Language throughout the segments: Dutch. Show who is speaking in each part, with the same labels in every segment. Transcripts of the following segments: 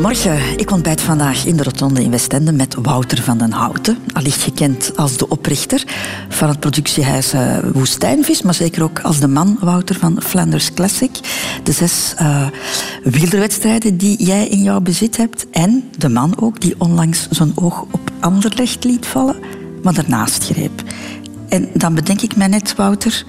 Speaker 1: Goedemorgen. Ik ontbijt vandaag in de Rotonde in Westende met Wouter van den Houten. Allicht gekend als de oprichter van het productiehuis uh, Woestijnvis, maar zeker ook als de man Wouter van Flanders Classic. De zes uh, wielerwedstrijden die jij in jouw bezit hebt. En de man ook die onlangs zo'n oog op Anderlecht liet vallen, maar daarnaast greep. En dan bedenk ik mij net, Wouter,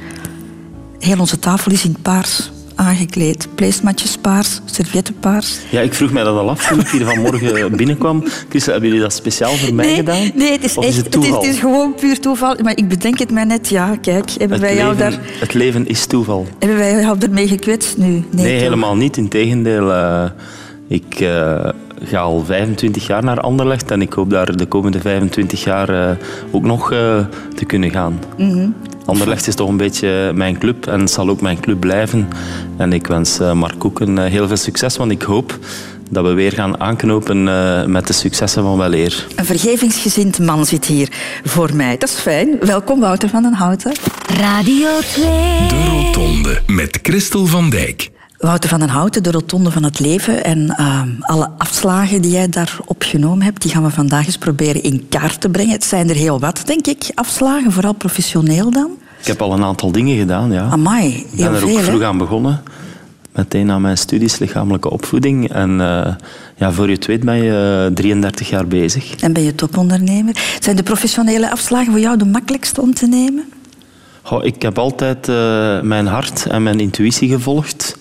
Speaker 1: heel onze tafel is in paars aangekleed. Pleesmatjes paars, servietten paars.
Speaker 2: Ja, ik vroeg mij dat al af toen ik hier vanmorgen binnenkwam. Christel, hebben jullie dat speciaal voor mij gedaan?
Speaker 1: Nee, het is, echt, het, het, is, het, is, gewoon puur toeval. Maar ik bedenk het mij net, ja, kijk. Hebben
Speaker 2: het
Speaker 1: wij
Speaker 2: leven,
Speaker 1: jou daar...
Speaker 2: Het leven is toeval.
Speaker 1: Hebben wij jou ermee gekwetst nu? Nee,
Speaker 2: nee helemaal niet. Integendeel, uh, ik... Uh, ga al 25 jaar naar Anderlecht en ik hoop daar de komende 25 jaar uh, ook nog te kunnen gaan. Mm -hmm. Anderlecht is toch een beetje mijn club en zal ook mijn club blijven. En ik wens uh, Mark Koeken heel veel succes, want ik hoop dat we weer gaan aanknopen met de successen van Weleer.
Speaker 1: Een vergevingsgezind man zit hier voor mij. Dat is fijn. Welkom Wouter van den Houten.
Speaker 3: Radio 2.
Speaker 4: De Rotonde met Christel van Dijk.
Speaker 1: Wouter van den Houten, de rotonde van het leven. En uh, alle afslagen die jij daar opgenomen hebt, die gaan we vandaag eens proberen in kaart te brengen. Het zijn er heel wat, denk ik, afslagen, vooral professioneel dan.
Speaker 2: Ik heb al een aantal dingen gedaan, ja.
Speaker 1: Amai, heel
Speaker 2: Ik ben er
Speaker 1: veel,
Speaker 2: ook vroeg aan begonnen. Meteen aan mijn studies lichamelijke opvoeding. En uh, ja, voor je het weet ben je uh, 33 jaar bezig.
Speaker 1: En ben je topondernemer. Zijn de professionele afslagen voor jou de makkelijkste om te nemen?
Speaker 2: Goh, ik heb altijd uh, mijn hart en mijn intuïtie gevolgd.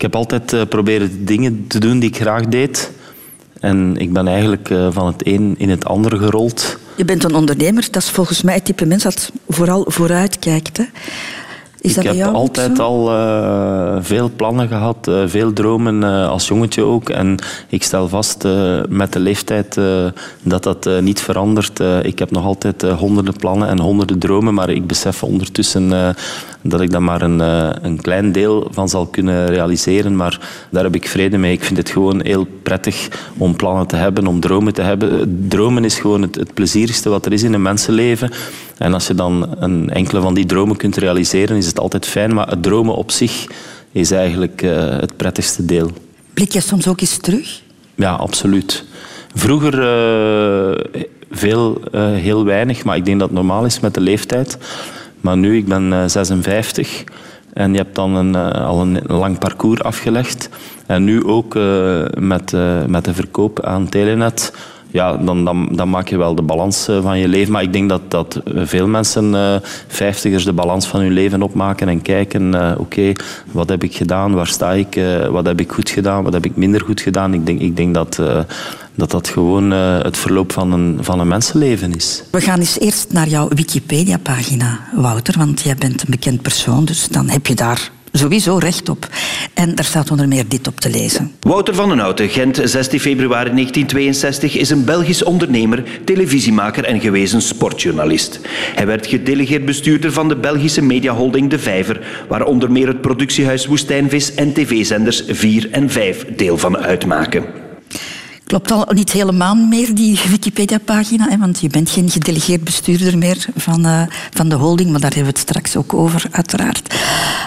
Speaker 2: Ik heb altijd uh, proberen dingen te doen die ik graag deed. En ik ben eigenlijk uh, van het een in het andere gerold.
Speaker 1: Je bent een ondernemer. Dat is volgens mij het type mens dat vooral vooruit kijkt. Hè? Is
Speaker 2: ik heb altijd al uh, veel plannen gehad, uh, veel dromen uh, als jongetje ook. En ik stel vast met de leeftijd dat dat niet verandert. ik heb nog altijd honderden plannen en honderden dromen, maar ik besef ondertussen dat ik daar maar een, een klein deel van zal kunnen realiseren. Maar daar heb ik vrede mee. Ik vind het gewoon heel prettig om plannen te hebben, om dromen te hebben. Dromen is gewoon het, het plezierigste wat er is in een mensenleven. En als je dan een enkele van die dromen kunt realiseren, is het altijd fijn. Maar het dromen op zich is eigenlijk uh, het prettigste deel.
Speaker 1: Blik je soms ook eens terug?
Speaker 2: Ja, absoluut. Vroeger uh, veel, uh, heel weinig, maar ik denk dat het normaal is met de leeftijd. Maar nu, ik ben 56 en je hebt dan een, al een lang parcours afgelegd. En nu ook met, met de verkoop aan Telenet ja, dan, dan, dan, maak je wel de balans van je leven. Maar ik denk dat, dat veel mensen, uh, vijftigers, de balans van hun leven opmaken en kijken, uh, oké, wat heb ik gedaan, waar sta ik, wat heb ik goed gedaan, wat heb ik minder goed gedaan. Ik denk, ik denk dat, dat dat gewoon het verloop van een, van een mensenleven is.
Speaker 1: We gaan eens eerst naar jouw Wikipedia-pagina, Wouter, want jij bent een bekend persoon, dus dan heb je daar sowieso recht op. En daar staat onder meer dit op te lezen.
Speaker 5: Wouter van den Houten, Gent, 16 februari 1962, is een Belgisch ondernemer, televisiemaker en gewezen sportjournalist. Hij werd gedelegeerd bestuurder van de Belgische mediaholding De Vijver, waar onder meer het productiehuis Woestijnvis en tv-zenders 4 en 5 deel van uitmaken.
Speaker 1: Klopt al niet helemaal meer, die Wikipedia-pagina, want je bent geen gedelegeerd bestuurder meer van, uh, van de holding, maar daar hebben we het straks ook over, uiteraard.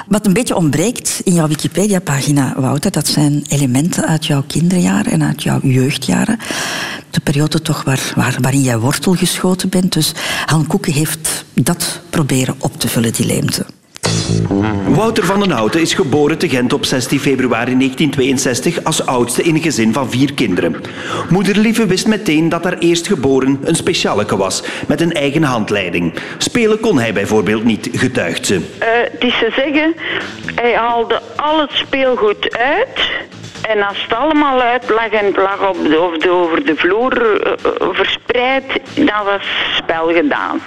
Speaker 1: Wat een beetje ontbreekt in jouw Wikipedia-pagina, Wouter, dat zijn elementen uit jouw kinderjaren en uit jouw jeugdjaren. De periode toch waar, waar, waarin jij wortel geschoten bent. Dus Han Koeken heeft dat proberen op te vullen, die leemte.
Speaker 5: Wouter van den Houten is geboren te Gent op 16 februari 1962 als oudste in een gezin van vier kinderen. Moeder Lieve wist meteen dat haar eerstgeboren een specialeke was, met een eigen handleiding. Spelen kon hij bijvoorbeeld niet, getuigt ze.
Speaker 6: Uh, het is te zeggen, hij haalde al het speelgoed uit... En als het allemaal uit lag en het lag op de, of de, over de vloer uh, verspreid, dan was het spel gedaan.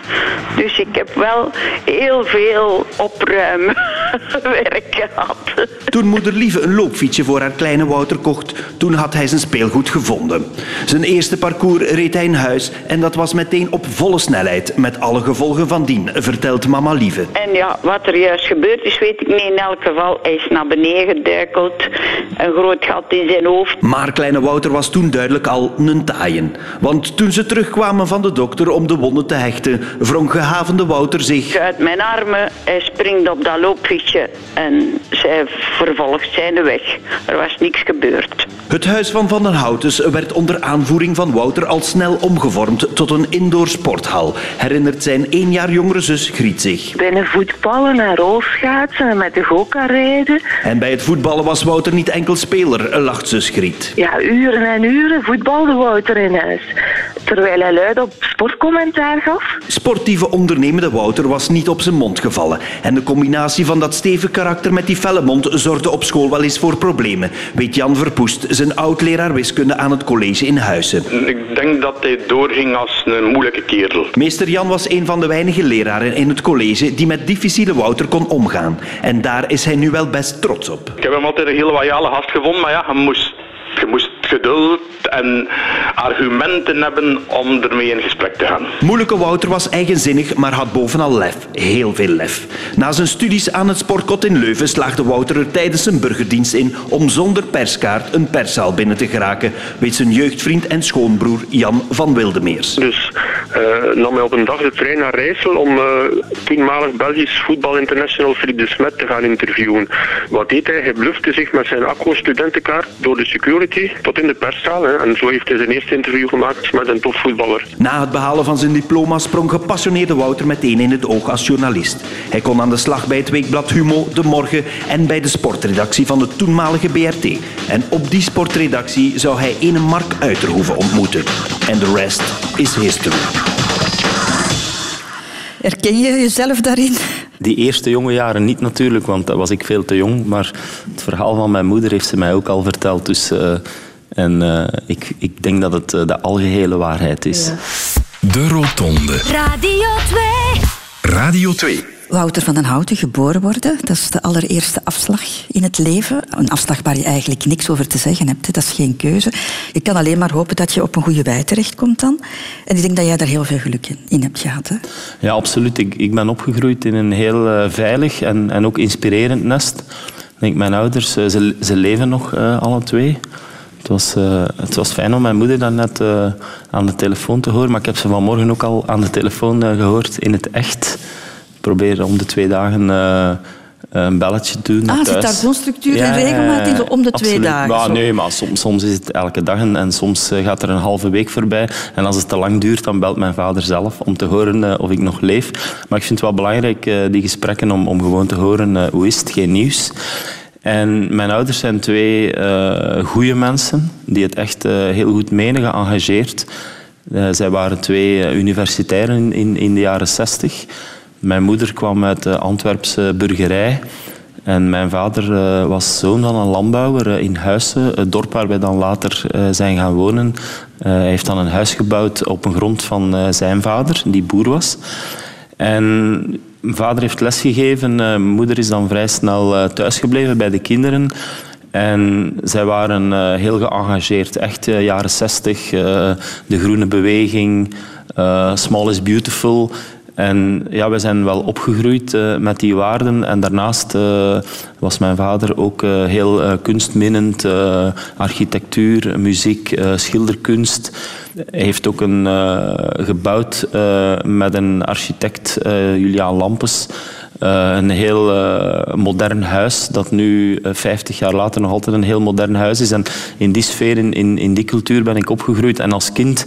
Speaker 6: Dus ik heb wel heel veel opruimwerk gehad.
Speaker 5: Toen moeder Lieve een loopfietsje voor haar kleine Wouter kocht, toen had hij zijn speelgoed gevonden. Zijn eerste parcours reed hij in huis en dat was meteen op volle snelheid, met alle gevolgen van dien, vertelt mama Lieve.
Speaker 6: En ja, wat er juist gebeurd is, weet ik niet. In elk geval, hij is naar beneden geduikeld. Een groot gat in zijn hoofd.
Speaker 5: Maar kleine Wouter was toen duidelijk al een taaien. Want toen ze terugkwamen van de dokter om de wonden te hechten, wrong gehavende Wouter zich...
Speaker 6: Uit mijn armen, hij springt op dat loopfietsje en zij vervolgd zijn de weg. Er was niks gebeurd.
Speaker 5: Het huis van Van den Houtens werd onder aanvoering van Wouter al snel omgevormd tot een indoor sporthal, herinnert zijn één jaar jongere zus Griet zich.
Speaker 3: Binnen voetballen en rolschaatsen en met de goka rijden.
Speaker 5: En bij het voetballen was Wouter niet enkel speler, lacht zus Griet.
Speaker 3: Ja, uren en uren voetbalde Wouter in huis. Terwijl hij luid op sportcommentaar gaf.
Speaker 5: Sportieve ondernemende Wouter was niet op zijn mond gevallen. En de combinatie van dat stevige karakter met die felle mond zorgde op school wel eens voor problemen, weet Jan Verpoest, zijn oud-leraar wiskunde aan het college in Huizen.
Speaker 7: Ik denk dat hij doorging als een moeilijke kerel.
Speaker 5: Meester Jan was een van de weinige leraren in het college die met difficile Wouter kon omgaan. En daar is hij nu wel best trots op.
Speaker 7: Ik heb hem altijd een hele loyale gast gevonden, maar ja, je moest, je moest geduld en argumenten hebben om ermee in gesprek te gaan.
Speaker 5: Moeilijke Wouter was eigenzinnig, maar had bovenal lef. Heel veel lef. Na zijn studies aan het sportkot in Leuven slaagde Wouter er tijdens zijn burgerdienst in om zonder perskaart een perszaal binnen te geraken, weet zijn jeugdvriend en schoonbroer Jan van Wildemeers.
Speaker 8: Dus uh, nam hij op een dag de trein naar Rijssel om uh, toenmalig Belgisch voetbal international Philippe de Smet te gaan interviewen. Wat deed hij? Hij blufte zich met zijn ACO-studentenkaart door de security tot in de perszaal. Hè. En zo heeft hij zijn eerste interview gemaakt met een topvoetballer.
Speaker 5: Na het behalen van zijn diploma sprong gepassioneerde Wouter meteen in het oog als journalist. Hij kon aan de slag bij het weekblad Humo, De Morgen en bij de sportredactie van de toenmalige BRT. En op die sportredactie zou hij ene Mark Uiterhoeven ontmoeten. En de rest is history.
Speaker 1: Herken je jezelf daarin?
Speaker 2: Die eerste jonge jaren niet natuurlijk, want dat was ik veel te jong. Maar het verhaal van mijn moeder heeft ze mij ook al verteld. Dus, uh, en uh, ik, ik denk dat het uh, de algehele waarheid is. Ja.
Speaker 4: De Rotonde.
Speaker 9: Radio 2.
Speaker 4: Radio 2.
Speaker 1: Wouter van den Houten geboren worden, dat is de allereerste afslag in het leven. Een afslag waar je eigenlijk niks over te zeggen hebt. Dat is geen keuze. Je kan alleen maar hopen dat je op een goede wei terechtkomt dan. En ik denk dat jij daar heel veel geluk in, in hebt gehad. Hè?
Speaker 2: Ja, absoluut. Ik, ik ben opgegroeid in een heel uh, veilig en, en ook inspirerend nest. Ik denk, mijn ouders, uh, ze, ze leven nog uh, alle twee. Het was, uh, het was fijn om mijn moeder dan net uh, aan de telefoon te horen, maar ik heb ze vanmorgen ook al aan de telefoon uh, gehoord in het echt. Ik probeer om de twee dagen een belletje te doen.
Speaker 1: Ah,
Speaker 2: thuis.
Speaker 1: zit daar zo'n structuur regelmaat in, om de
Speaker 2: absoluut.
Speaker 1: twee dagen?
Speaker 2: Maar, nee, maar soms, soms is het elke dag en, en, soms gaat er een halve week voorbij. En als het te lang duurt, dan belt mijn vader zelf om te horen of ik nog leef. Maar ik vind het wel belangrijk, die gesprekken, om, om gewoon te horen hoe is het, geen nieuws. En mijn ouders zijn twee uh, goede mensen die het echt uh, heel goed menen, geëngageerd. Uh, zij waren twee universitairen in, in, in, de jaren zestig. Mijn moeder kwam uit de Antwerpse burgerij. En mijn vader was zoon van een landbouwer in Huizen, het dorp waar wij dan later zijn gaan wonen. hij heeft dan een huis gebouwd op een grond van zijn vader, die boer was. En mijn vader heeft lesgegeven. Mijn moeder is dan vrij snel thuisgebleven bij de kinderen. En zij waren uh, heel geëngageerd. Echt jaren zestig, de groene beweging, small is beautiful. En ja, we zijn wel opgegroeid met die waarden. En daarnaast was mijn vader ook heel kunstminnend. architectuur, muziek, schilderkunst. Hij heeft ook een gebouwd met een architect, Juliaan Lampes. Een heel modern huis, dat nu 50 jaar later nog altijd een heel modern huis is. En in die sfeer, in, in, in die cultuur ben ik opgegroeid. En als kind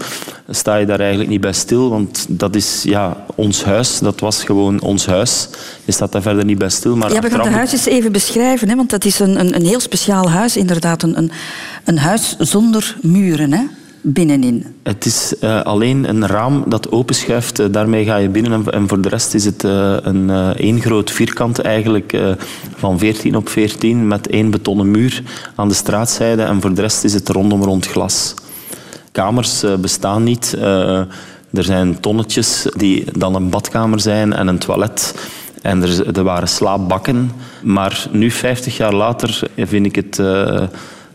Speaker 2: sta je daar eigenlijk niet bij stil, want dat is ja, ons huis. Dat was gewoon ons huis. Je staat daar verder niet bij stil. Maar
Speaker 1: ja, we gaan het huis eens even beschrijven, hè, want dat is een, een, een heel speciaal huis. Inderdaad, een, een, een huis zonder muren, hè? Binnenin.
Speaker 2: Het is uh, alleen een raam dat openschuift. Uh, daarmee ga je binnen. En, voor de rest is het uh, een één groot vierkant eigenlijk van 14 op 14 met één betonnen muur aan de straatzijde. En voor de rest is het rondom rond glas. Kamers bestaan niet. er zijn tonnetjes die dan een badkamer zijn en een toilet. En er, er waren slaapbakken. Maar nu, 50 jaar later, vind ik het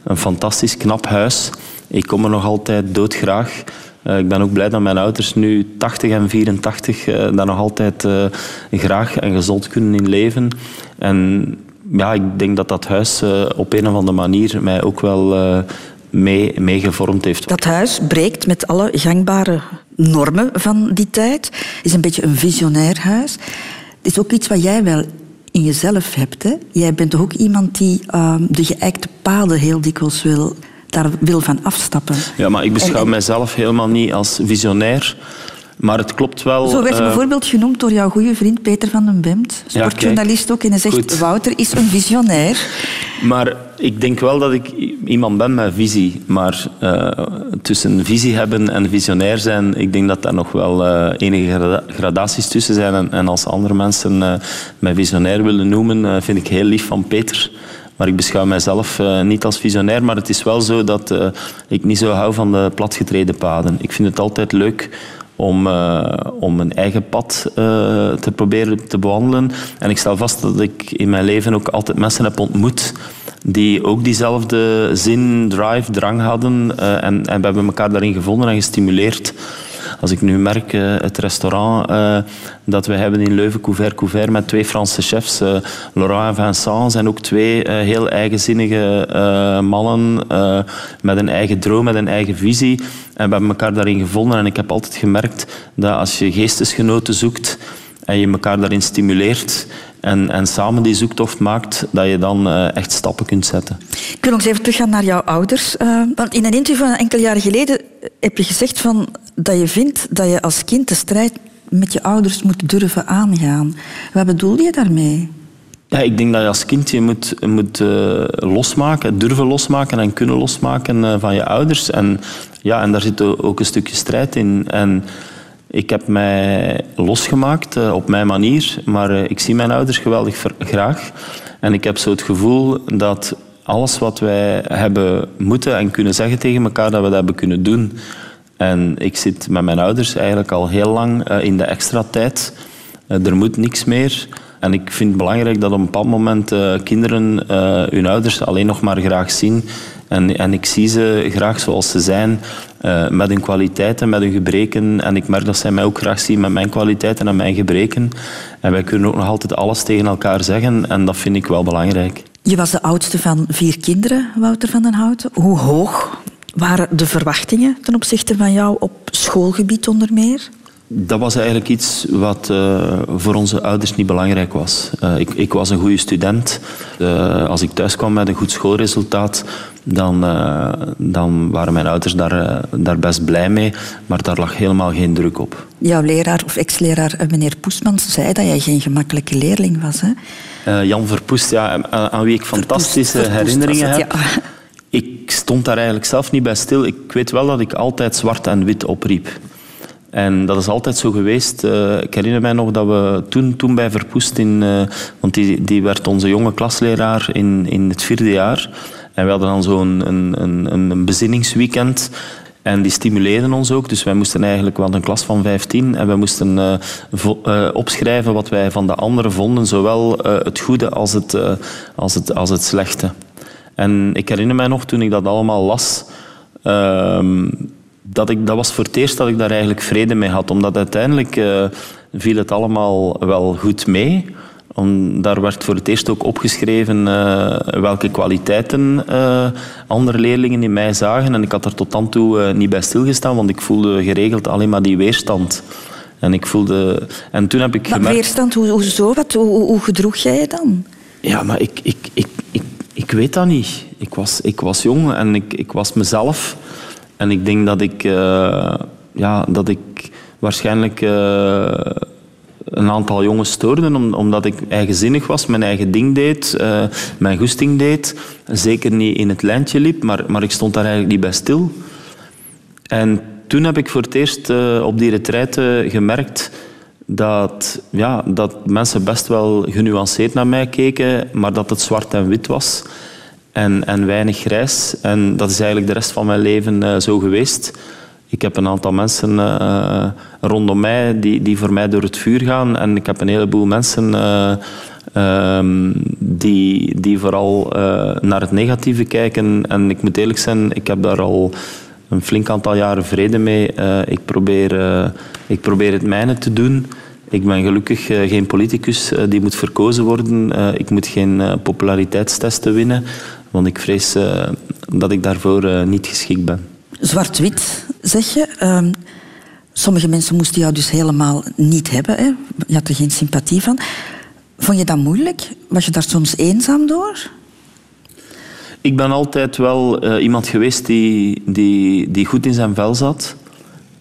Speaker 2: een fantastisch knap huis. Ik kom er nog altijd doodgraag. Uh, ik ben ook blij dat mijn ouders nu 80 en 84 uh, daar nog altijd uh, graag en gezond kunnen in leven. En ja, ik denk dat dat huis op een of andere manier mij ook wel mee, mee heeft.
Speaker 1: Dat huis breekt met alle gangbare normen van die tijd. is een beetje een visionair huis. Het is ook iets wat jij wel in jezelf hebt. Hè? Jij bent toch ook iemand die uh, de geëikte paden heel dikwijls wil, daar wil van afstappen.
Speaker 2: Ja, maar ik beschouw
Speaker 1: en,
Speaker 2: mijzelf helemaal niet als visionair. Maar het klopt wel...
Speaker 1: Zo werd je
Speaker 2: uh,
Speaker 1: bijvoorbeeld genoemd door jouw goede vriend Peter van den Bemt. Sportjournalist ook. En hij zegt,
Speaker 2: Goed.
Speaker 1: Wouter is een visionair.
Speaker 2: Maar ik denk wel dat ik iemand ben met visie. Maar uh, tussen visie hebben en visionair zijn, ik denk dat daar nog wel uh, enige grada gradaties tussen zijn. En, en als andere mensen mij visionair willen noemen, vind ik heel lief van Peter. Maar ik beschouw mijzelf uh, niet als visionair. Maar het is wel zo dat uh, ik niet zo hou van de platgetreden paden. Ik vind het altijd leuk om, uh, om een eigen pad te proberen te bewandelen. En ik stel vast dat ik in mijn leven ook altijd mensen heb ontmoet die ook diezelfde zin, drive, drang hadden. En, en we hebben elkaar daarin gevonden en gestimuleerd. Als ik nu merk, uh, het restaurant uh, dat we hebben in Leuven, Couvert Couvert, met twee Franse chefs, Laurent en Vincent, zijn ook twee heel eigenzinnige mannen met een eigen droom, met een eigen visie. En we hebben elkaar daarin gevonden. En ik heb altijd gemerkt dat als je geestesgenoten zoekt en je elkaar daarin stimuleert, en, en, samen die zoektocht maakt, dat je dan uh, echt stappen kunt zetten.
Speaker 1: Ik wil nog eens even teruggaan naar jouw ouders. Uh, want in een interview van enkele jaren geleden heb je gezegd van, dat je vindt dat je als kind de strijd met je ouders moet durven aangaan. Wat bedoel je daarmee?
Speaker 2: Ja, ik denk dat je als kind je moet, moet uh, losmaken, durven losmaken en kunnen losmaken van je ouders. En, ja, en daar zit ook een stukje strijd in. En, ik heb mij losgemaakt uh, op mijn manier, maar uh, ik zie mijn ouders geweldig graag. En ik heb zo het gevoel dat alles wat wij hebben moeten en kunnen zeggen tegen elkaar, dat we dat hebben kunnen doen. En ik zit met mijn ouders eigenlijk al heel lang uh, in de extra tijd. er moet niks meer. En ik vind het belangrijk dat op een bepaald moment kinderen hun ouders alleen nog maar graag zien. En, en ik zie ze graag zoals ze zijn, uh, met hun kwaliteiten, met hun gebreken. En ik merk dat zij mij ook graag zien met mijn kwaliteiten en mijn gebreken. En wij kunnen ook nog altijd alles tegen elkaar zeggen. En dat vind ik wel belangrijk.
Speaker 1: Je was de oudste van vier kinderen, Wouter van den Houten. Hoe hoog waren de verwachtingen ten opzichte van jou op schoolgebied onder meer?
Speaker 2: Dat was eigenlijk iets wat uh, voor onze ouders niet belangrijk was. Uh, ik, ik, was een goede student. Uh, als ik thuis kwam met een goed schoolresultaat, dan, dan waren mijn ouders daar, daar best blij mee. Maar daar lag helemaal geen druk op.
Speaker 1: Jouw leraar of ex-leraar, meneer Poesmans, zei dat jij geen gemakkelijke leerling was. Hè?
Speaker 2: Jan Verpoest, ja, aan wie ik fantastische Verpoest, herinneringen heb.
Speaker 1: Ja.
Speaker 2: Ik stond daar eigenlijk zelf niet bij stil. Ik weet wel dat ik altijd zwart en wit opriep. En dat is altijd zo geweest. Uh, ik herinner mij nog dat we toen, toen bij Verpoest, in, uh, want die, die werd onze jonge klasleraar in, in het vierde jaar. En we hadden dan zo'n een, een, een bezinningsweekend. En die stimuleerden ons ook. Dus wij moesten eigenlijk, we een klas van 15 en we moesten uh, opschrijven wat wij van de anderen vonden, zowel het goede als het, als, het, als het slechte. En ik herinner mij nog toen ik dat allemaal las. Dat, ik, dat was voor het eerst dat ik daar eigenlijk vrede mee had. Omdat uiteindelijk uh, viel het allemaal wel goed mee. Om, daar werd voor het eerst ook opgeschreven uh, welke kwaliteiten uh, andere leerlingen in mij zagen. En ik had er tot dan toe niet bij stilgestaan, want ik voelde geregeld alleen maar die weerstand. En ik voelde... En toen heb ik
Speaker 1: maar
Speaker 2: gemerkt...
Speaker 1: weerstand, hoe, hoezo? Wat, hoe, hoe gedroeg jij je dan?
Speaker 2: Ja, maar ik, ik, ik, ik, ik weet dat niet. Ik was, ik was jong en ik, ik was mezelf... En ik denk dat ik, uh, ja, dat ik waarschijnlijk uh, een aantal jongens stoorde, om, omdat ik eigenzinnig was, mijn eigen ding deed, uh, mijn goesting deed. Zeker niet in het lijntje liep, maar, maar ik stond daar eigenlijk niet bij stil. En toen heb ik voor het eerst op die retraite gemerkt dat, ja, dat mensen best wel genuanceerd naar mij keken, maar dat het zwart en wit was en, en weinig grijs. En dat is eigenlijk de rest van mijn leven uh, zo geweest. Ik heb een aantal mensen uh, rondom mij die, die voor mij door het vuur gaan. En ik heb een heleboel mensen uh, um, die, die vooral naar het negatieve kijken. En ik moet eerlijk zijn, ik heb daar al een flink aantal jaren vrede mee. ik, probeer, ik probeer het mijne te doen. Ik ben gelukkig geen politicus die moet verkozen worden. Ik moet geen populariteitstesten winnen, want ik vrees dat ik daarvoor niet geschikt ben.
Speaker 1: Zwart-wit, zeg je. Ehm, sommige mensen moesten jou dus helemaal niet hebben. Hè? Je had er geen sympathie van. Vond je dat moeilijk? Was je daar soms eenzaam door?
Speaker 2: Ik ben altijd wel eh, iemand geweest die, die, die goed in zijn vel zat.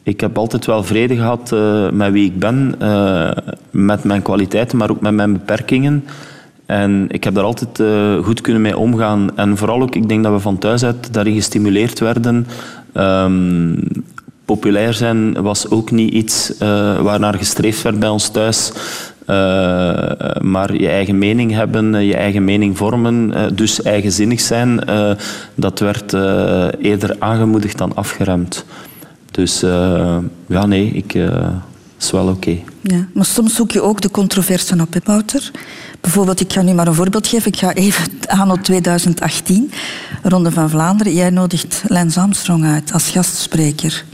Speaker 2: Ik heb altijd wel vrede gehad eh, met wie ik ben, eh, met mijn kwaliteiten, maar ook met mijn beperkingen. En ik heb daar altijd eh, goed kunnen mee omgaan. En vooral ook, ik denk dat we van thuis uit daarin gestimuleerd werden. Ehm, populair zijn was ook niet iets uh, waarnaar gestreefd werd bij ons thuis. Uh, maar je eigen mening hebben, je eigen mening vormen, dus eigenzinnig zijn, dat werd eerder aangemoedigd dan afgeremd. Dus ja, nee, ik is wel oké. Okay.
Speaker 1: Ja, maar soms zoek je ook de controversen op, hè? Bijvoorbeeld, ik ga nu maar een voorbeeld geven. Ik ga even anno 2018, Ronde van Vlaanderen. Jij nodigt Lance Armstrong uit als gastspreker.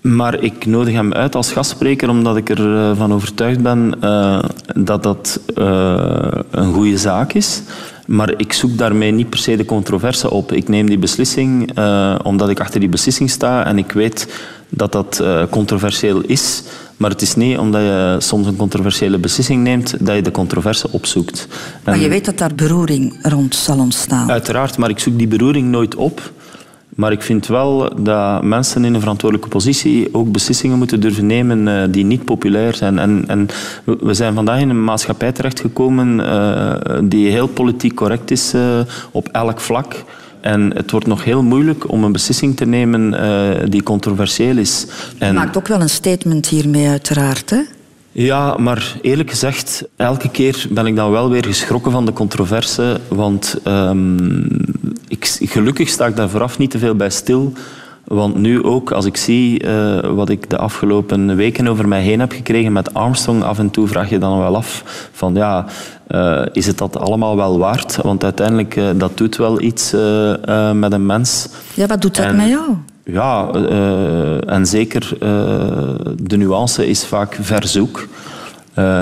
Speaker 2: Maar ik nodig hem uit als gastspreker omdat ik ervan overtuigd ben uh, dat dat uh, een goede zaak is. Maar ik zoek daarmee niet per se de controverse op. Ik neem die beslissing uh, omdat ik achter die beslissing sta en ik weet dat dat controversieel is. Maar het is niet omdat je soms een controversiële beslissing neemt dat je de controverse opzoekt.
Speaker 1: Maar je weet dat daar beroering rond zal ontstaan.
Speaker 2: Uiteraard, maar ik zoek die beroering nooit op. Maar ik vind wel dat mensen in een verantwoordelijke positie ook beslissingen moeten durven nemen uh, die niet populair zijn. En, en, we zijn vandaag in een maatschappij terechtgekomen uh, die heel politiek correct is uh, op elk vlak. En het wordt nog heel moeilijk om een beslissing te nemen uh, die controversieel is.
Speaker 1: En... Je maakt ook wel een statement hiermee, uiteraard. Hè?
Speaker 2: Ja, maar eerlijk gezegd, elke keer ben ik dan wel weer geschrokken van de controverse. Want um, ik, gelukkig sta ik daar vooraf niet te veel bij stil. Want nu ook, als ik zie uh, wat ik de afgelopen weken over mij heen heb gekregen met Armstrong, af en toe vraag je dan wel af van ja, uh, is het dat allemaal wel waard? Want uiteindelijk, uh, dat doet wel iets met een mens.
Speaker 1: Ja, wat doet dat en, met jou?
Speaker 2: Ja, en zeker de nuance is vaak verzoek.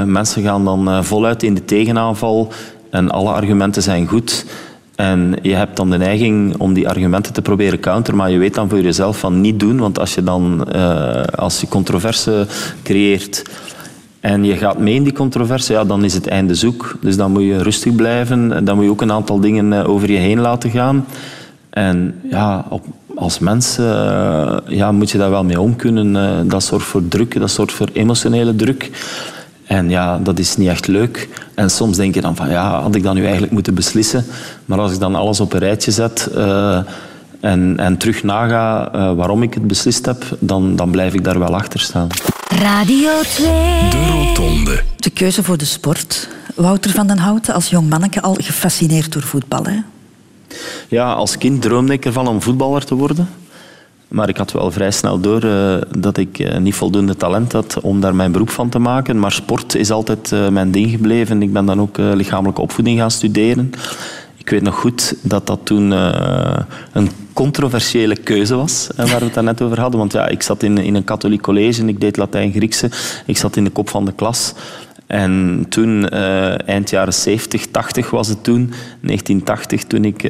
Speaker 2: mensen gaan dan voluit in de tegenaanval en alle argumenten zijn goed. En je hebt dan de neiging om die argumenten te proberen counteren, maar je weet dan voor jezelf van niet doen, want als je dan uh, als je controverse creëert en je gaat mee in die controverse, ja, dan is het einde zoek. Dus dan moet je rustig blijven en dan moet je ook een aantal dingen over je heen laten gaan. En ja, op, als mens uh, ja, moet je daar wel mee om kunnen. Dat zorgt voor druk, dat zorgt voor emotionele druk. En ja, dat is niet echt leuk. En soms denk je dan van, ja, had ik dan nu eigenlijk moeten beslissen? Maar als ik dan alles op een rijtje zet uh, en, en terug naga uh, waarom ik het beslist heb, dan, dan blijf ik daar wel achter staan.
Speaker 9: Radio 2.
Speaker 4: De Rotonde.
Speaker 1: De keuze voor de sport. Wouter van den Houten, als jong manneke al gefascineerd door voetbal, hè?
Speaker 2: Ja, als kind droomde ik ervan om voetballer te worden. Maar ik had wel vrij snel door uh, dat ik uh, niet voldoende talent had om daar mijn beroep van te maken. Maar sport is altijd uh, mijn ding gebleven. Ik ben dan ook lichamelijke opvoeding gaan studeren. Ik weet nog goed dat dat toen een controversiële keuze was, waar we het net over hadden. Want ja, ik zat in, in een katholiek college, ik deed Latijn-Griekse. Ik zat in de kop van de klas. En toen, eind jaren 70, 80 was het toen, 1980, toen ik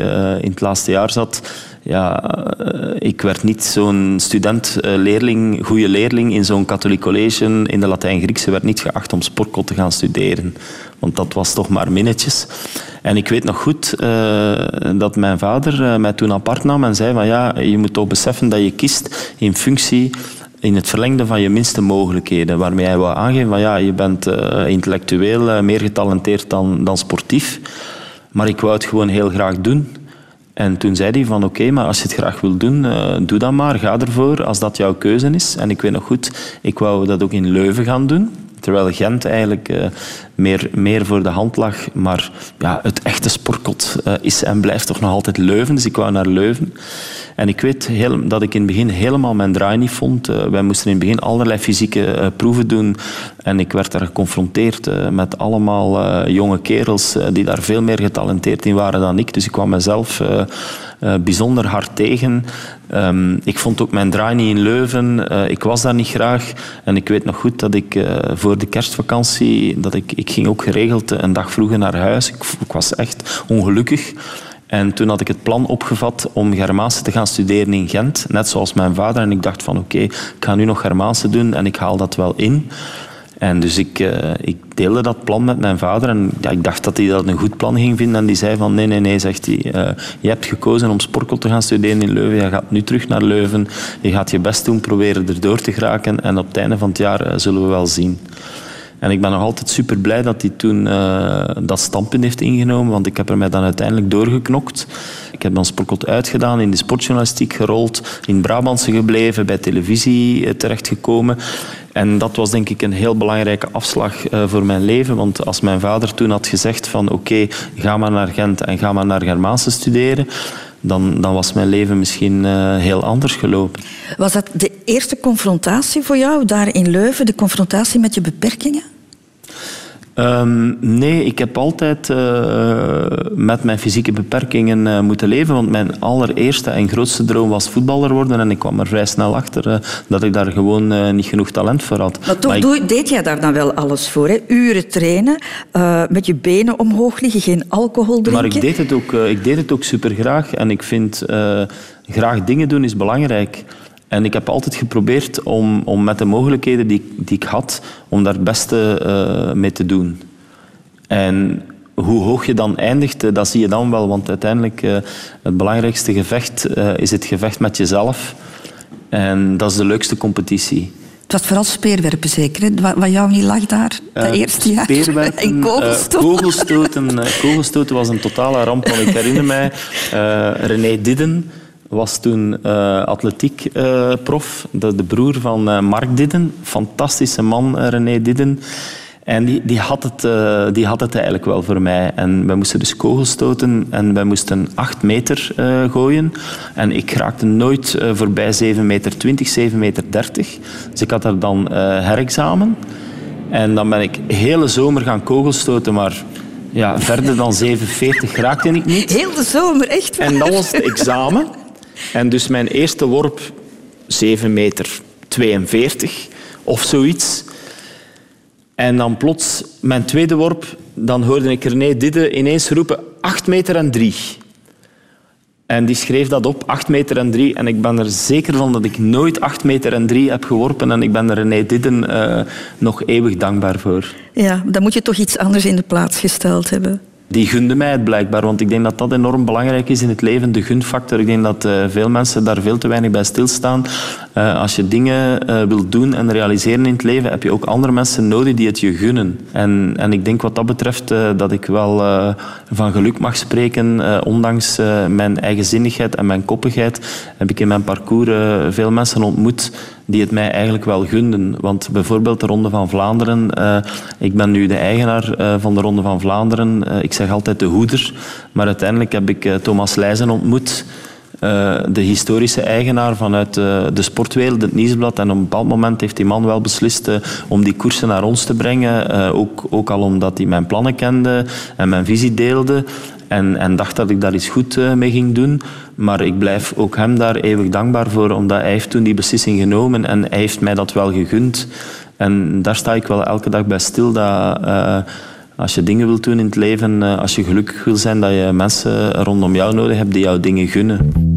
Speaker 2: in het laatste jaar zat, ja, uh, ik werd niet zo'n student, leerling, goede leerling in zo'n katholiek college in de Latijn-Griekse, werd niet geacht om sportkot te gaan studeren. Want dat was toch maar minnetjes. En ik weet nog goed dat mijn vader mij toen apart nam en zei van ja, je moet toch beseffen dat je kiest in functie in het verlengde van je minste mogelijkheden. Waarmee hij wil aangeven van ja, je bent intellectueel meer getalenteerd dan, dan sportief. Maar ik wou het gewoon heel graag doen. En toen zei hij van oké, maar als je het graag wil doen, uh, doe dat maar, ga ervoor, als dat jouw keuze is. En ik weet nog goed, ik wou dat ook in Leuven gaan doen. Terwijl Gent eigenlijk uh, meer, meer voor de hand lag. Maar ja, het echte sportkot uh, is en blijft toch nog altijd Leuven. Dus ik wou naar Leuven. En ik weet heel, dat ik in het begin helemaal mijn draai niet vond. Uh, wij moesten in het begin allerlei fysieke proeven doen. En ik werd daar geconfronteerd met allemaal jonge kerels die daar veel meer getalenteerd in waren dan ik. Dus ik kwam mezelf bijzonder hard tegen. Um, ik vond ook mijn draai niet in Leuven. Ik was daar niet graag. En ik weet nog goed dat ik voor de kerstvakantie, dat ik ging ook geregeld een dag vroeger naar huis. Ik, ik was echt ongelukkig. En toen had ik het plan opgevat om Germaanse te gaan studeren in Gent, net zoals mijn vader. En ik dacht van oké, ik ga nu nog Germaanse doen en ik haal dat wel in. En dus ik, uh, ik deelde dat plan met mijn vader en ja, ik dacht dat hij dat een goed plan ging vinden. En die zei van nee, nee, nee, zegt hij. Uh, je hebt gekozen om sportkot te gaan studeren in Leuven. Je gaat nu terug naar Leuven. Je gaat je best doen, proberen erdoor te geraken. En op het einde van het jaar uh, zullen we wel zien. En ik ben nog altijd super blij dat hij toen uh, dat standpunt heeft ingenomen, want ik heb er mij dan uiteindelijk doorgeknokt. Ik heb dan Sportkot uitgedaan, in de sportjournalistiek gerold, in Brabantse gebleven, bij televisie terechtgekomen. En dat was denk ik een heel belangrijke afslag uh, voor mijn leven. Want als mijn vader toen had gezegd van oké, ga maar naar Gent en ga maar naar Germaanse studeren, dan, dan, was mijn leven misschien heel anders gelopen.
Speaker 1: Was dat de eerste confrontatie voor jou daar in Leuven, de confrontatie met je beperkingen?
Speaker 2: Um, nee, ik heb altijd uh, met mijn fysieke beperkingen uh, moeten leven. Want mijn allereerste en grootste droom was voetballer worden. En ik kwam er vrij snel achter uh, dat ik daar gewoon niet genoeg talent voor had.
Speaker 1: Maar toch
Speaker 2: maar
Speaker 1: ik... deed jij daar dan wel alles voor? Hè? Uren trainen, met je benen omhoog liggen, geen alcohol drinken?
Speaker 2: Maar ik deed het ook, ik deed het ook super graag. En ik vind graag dingen doen is belangrijk. En ik heb altijd geprobeerd om, om met de mogelijkheden die, die ik had, om daar het beste uh, mee te doen. En hoe hoog je dan eindigt, dat zie je dan wel. Want uiteindelijk, uh, het belangrijkste gevecht uh, is het gevecht met jezelf. En dat is de leukste competitie.
Speaker 1: Het was vooral speerwerpen zeker, hè? Wat, jou niet lag daar, dat uh, eerste jaar.
Speaker 2: Speerwerpen,
Speaker 1: en kogelstoten.
Speaker 2: Kogelstoten, kogelstoten was een totale ramp. Want ik herinner mij, René Didden was toen uh, atletiekprof, uh, de, de, broer van uh, Mark Didden. Fantastische man, René Didden. En die, die, had het, die had het eigenlijk wel voor mij. En wij moesten dus kogels stoten en wij moesten 8 meter gooien. En ik raakte nooit voorbij 7 meter 20, 7 meter 30. Dus ik had er dan herexamen. En dan ben ik hele zomer gaan kogelstoten, maar ja, verder dan 47 raakte ik niet.
Speaker 1: Heel de zomer, echt waar.
Speaker 2: En dan was het examen. En dus mijn eerste worp, 7 meter 42 of zoiets. En dan plots mijn tweede worp, dan hoorde ik René Didde ineens roepen 8 meter en 3. En die schreef dat op, 8 meter en 3. En ik ben er zeker van dat ik nooit 8 meter en 3 heb geworpen. En ik ben René Didden uh, nog eeuwig dankbaar voor.
Speaker 1: Ja, dan moet je toch iets anders in de plaats gesteld hebben
Speaker 2: die gunde mij het blijkbaar. Want ik denk dat dat enorm belangrijk is in het leven, de gunfactor. Ik denk dat uh, veel mensen daar veel te weinig bij stilstaan. Uh, als je dingen uh, wilt doen en realiseren in het leven, heb je ook andere mensen nodig die het je gunnen. En, en ik denk wat dat betreft dat ik wel van geluk mag spreken. ondanks mijn eigenzinnigheid en mijn koppigheid heb ik in mijn parcours veel mensen ontmoet die het mij eigenlijk wel gunden. Want bijvoorbeeld de Ronde van Vlaanderen. Ik ben nu de eigenaar van de Ronde van Vlaanderen. Ik zeg altijd de hoeder. Maar uiteindelijk heb ik Thomas Leijzen ontmoet. De historische eigenaar vanuit de sportwereld, het Nieuwsblad. En op een bepaald moment heeft die man wel beslist om die koersen naar ons te brengen. ook, ook al omdat hij mijn plannen kende en mijn visie deelde. En, en, dacht dat ik daar iets goed mee ging doen. Maar ik blijf ook hem daar eeuwig dankbaar voor, omdat hij heeft toen die beslissing genomen en hij heeft mij dat wel gegund. En daar sta ik wel elke dag bij stil, dat als je dingen wilt doen in het leven, als je gelukkig wil zijn, dat je mensen rondom jou nodig hebt die jou dingen gunnen.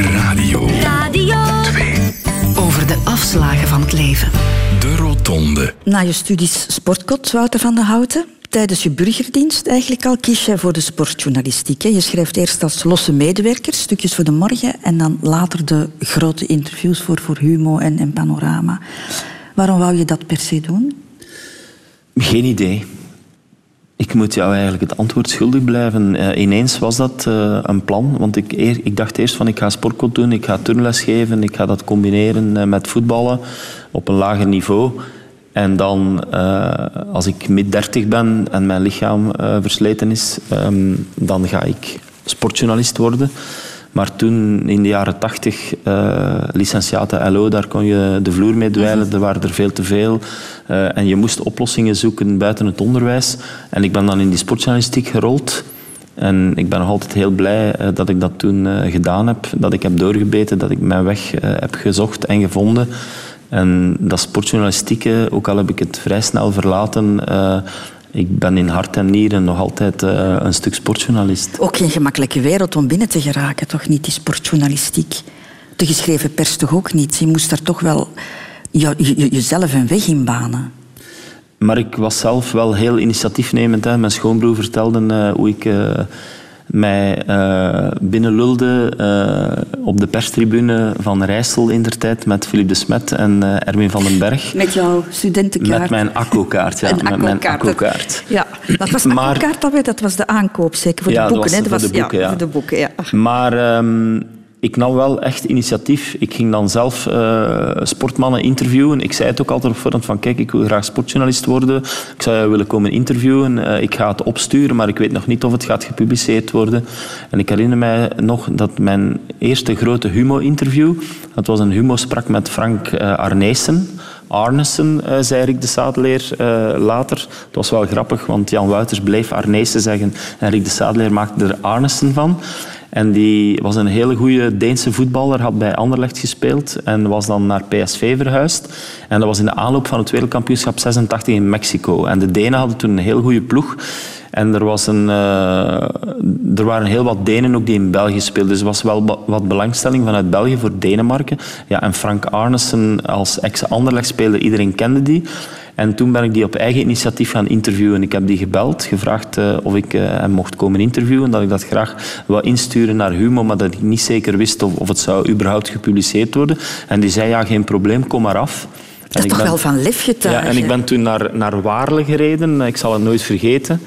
Speaker 4: Radio.
Speaker 9: Radio
Speaker 4: 2.
Speaker 1: Over de afslagen van het leven.
Speaker 4: De Rotonde.
Speaker 1: Na je studies sportkot, Wouter van den Houten, tijdens je burgerdienst eigenlijk al kies je voor de sportjournalistiek. Je schrijft eerst als losse medewerker stukjes voor de morgen en dan later de grote interviews voor, voor Humo en, en Panorama. Waarom wou je dat per se doen?
Speaker 2: Geen idee. Ik moet jou eigenlijk het antwoord schuldig blijven. Uh, ineens was dat uh, een plan. Want ik, ik, dacht eerst van ik ga sportkot doen, ik ga turnles geven, ik ga dat combineren uh, met voetballen op een lager niveau. En dan, als ik mid 30 ben en mijn lichaam versleten is, um, dan ga ik sportjournalist worden. Maar toen, in de jaren 80, uh, licentiate LO, daar kon je de vloer mee dweilen. Er waren er veel te veel. Uh, en je moest oplossingen zoeken buiten het onderwijs. En ik ben dan in die sportjournalistiek gerold. En ik ben nog altijd heel blij uh, dat ik dat toen gedaan heb. Dat ik heb doorgebeten, dat ik mijn weg heb gezocht en gevonden. En dat sportjournalistieke, ook al heb ik het vrij snel verlaten, ik ben in hart en nieren nog altijd uh, een stuk sportjournalist.
Speaker 1: Ook geen gemakkelijke wereld om binnen te geraken, toch niet, die sportjournalistiek? De geschreven pers toch ook niet? Je moest daar toch wel je, je- jezelf een weg inbanen.
Speaker 2: Maar ik was zelf wel heel initiatiefnemend. Hè. Mijn schoonbroer vertelde eh, hoe ik eh, mij eh, binnenlulde eh, op de perstribune van Rijssel in der tijd met Philippe de Smet en eh, Erwin van den Berg.
Speaker 1: Met jouw studentenkaart.
Speaker 2: Met mijn akkokaart, ja. Met mijn
Speaker 1: akkokaart.
Speaker 2: akkokaart.
Speaker 1: Ja, dat was
Speaker 2: Maar-
Speaker 1: akkokaart, dat, dat was de aankoop, zeker voor
Speaker 2: Ja,
Speaker 1: de
Speaker 2: dat
Speaker 1: boeken.
Speaker 2: was
Speaker 1: hè?
Speaker 2: voor de boeken,
Speaker 1: ja,
Speaker 2: ja.
Speaker 1: voor de boeken, ja.
Speaker 2: Maar ehm, ik nam wel echt initiatief. Ik ging dan zelf eh, sportmannen interviewen. Ik zei het ook altijd op voorhand van kijk, ik wil graag sportjournalist worden. Ik zou jou willen komen interviewen. Eh, ik ga het opsturen, maar ik weet nog niet of het gaat gepubliceerd worden. En ik herinner mij nog dat mijn eerste grote humo-interview, dat was een humo-sprak met Frank eh, Arneesen. Arnesen, eh, zei Rick de Sadeleer eh, later. Het was wel grappig, want Jan Wouters bleef Arneesen zeggen en Rick de Sadeleer maakte er Arnesen van. En die was een hele goede Deense voetballer, had bij Anderlecht gespeeld en was dan naar PSV verhuisd. En dat was in de aanloop van het wereldkampioenschap 86 in Mexico. En de Denen hadden toen een heel goede ploeg. En er, was een, eh, er waren heel wat Denen ook die in België speelden. Dus er was wel wat belangstelling vanuit België voor Denemarken. Ja, en Frank Arnesen als ex-Anderlecht-speler, iedereen kende die. En toen ben ik die op eigen initiatief gaan interviewen. Ik heb die gebeld, gevraagd eh, of ik eh, hem mocht komen interviewen. Dat ik dat graag wou insturen naar Humo, maar dat ik niet zeker wist of, of het zou überhaupt gepubliceerd worden. En die zei, ja, geen probleem, kom maar af.
Speaker 1: Dat is toch
Speaker 2: ben-
Speaker 1: wel van lef
Speaker 2: ja, en ik ben toen naar, naar Waarle gereden. Ik zal het nooit vergeten.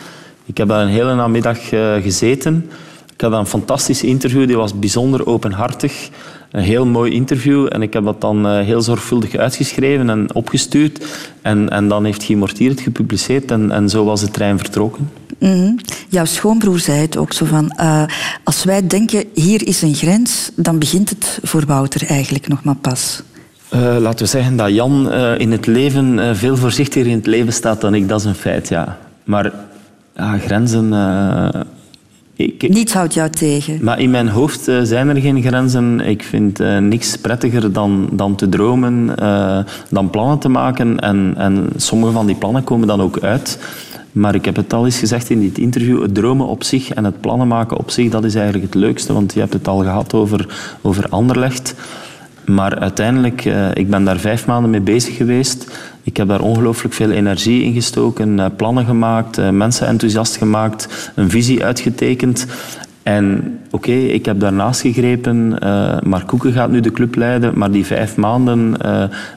Speaker 2: Ik heb daar een hele namiddag eh, gezeten. Ik had een fantastisch interview. Die was bijzonder openhartig. Een heel mooi interview. En ik heb dat dan eh, heel zorgvuldig uitgeschreven en opgestuurd. En, en dan heeft Guy Mortier het gepubliceerd. En, en zo was de trein vertrokken.
Speaker 1: Mhm. Jouw schoonbroer zei het ook zo van... eh, als wij denken, hier is een grens, dan begint het voor Wouter eigenlijk nog maar pas.
Speaker 2: Eh, laten we zeggen dat Jan in het leven veel voorzichtiger in het leven staat dan ik. Dat is een feit, ja. Maar ja, grenzen... ik,
Speaker 1: Niets houdt jou tegen.
Speaker 2: Maar in mijn hoofd eh, zijn er geen grenzen. Ik vind eh, niks prettiger dan, dan te dromen, eh, dan plannen te maken. En, en sommige van die plannen komen dan ook uit. Maar ik heb het al eens gezegd in dit interview, het dromen op zich en het plannen maken op zich, dat is eigenlijk het leukste. Want je hebt het al gehad over, over Anderlecht. Maar uiteindelijk, eh, ik ben daar vijf maanden mee bezig geweest. Ik heb daar ongelooflijk veel energie in gestoken, eh, plannen gemaakt, eh, mensen enthousiast gemaakt, een visie uitgetekend. En oké, ik heb daarnaast gegrepen. Mark Koeken gaat nu de club leiden. Maar die vijf maanden,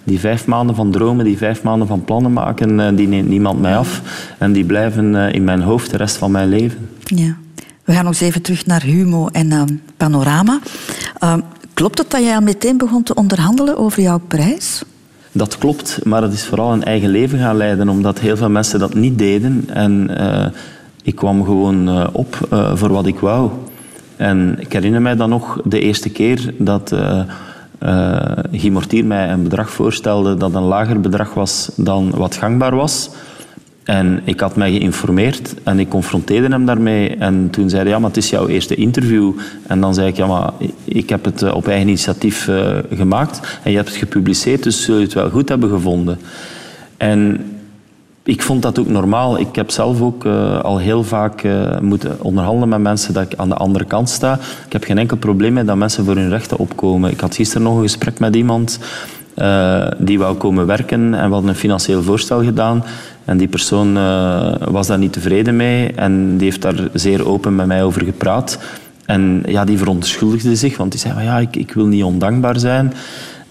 Speaker 2: die vijf maanden van dromen, die vijf maanden van plannen maken, die neemt niemand mij af. En die blijven in mijn hoofd de rest van mijn leven.
Speaker 1: Ja. We gaan nog eens even terug naar Humo en Panorama. Eh, klopt het dat jij al meteen begon te onderhandelen over jouw prijs?
Speaker 2: Dat klopt, maar het is vooral een eigen leven gaan leiden, omdat heel veel mensen dat niet deden. En eh, ik kwam gewoon eh, op eh, voor wat ik wou. En ik herinner mij dan nog de eerste keer dat eh, Guy Mortier mij een bedrag voorstelde dat een lager bedrag was dan wat gangbaar was. En ik had mij geïnformeerd en ik confronteerde hem daarmee. En toen zei hij, ja, maar het is jouw eerste interview. En dan zei ik, ja, maar ik heb het eh, op eigen initiatief eh, gemaakt. En je hebt het gepubliceerd, dus zul je het wel goed hebben gevonden. En ik vond dat ook normaal. Ik heb zelf ook eh, al heel vaak moeten onderhandelen met mensen dat ik aan de andere kant sta. Ik heb geen enkel probleem met dat mensen voor hun rechten opkomen. Ik had gisteren nog een gesprek met iemand eh, die wou komen werken en we hadden een financieel voorstel gedaan. En die persoon eh, was daar niet tevreden mee en die heeft daar zeer open met mij over gepraat. En ja, die verontschuldigde zich, want die zei, van, ja, ik, ik wil niet ondankbaar zijn.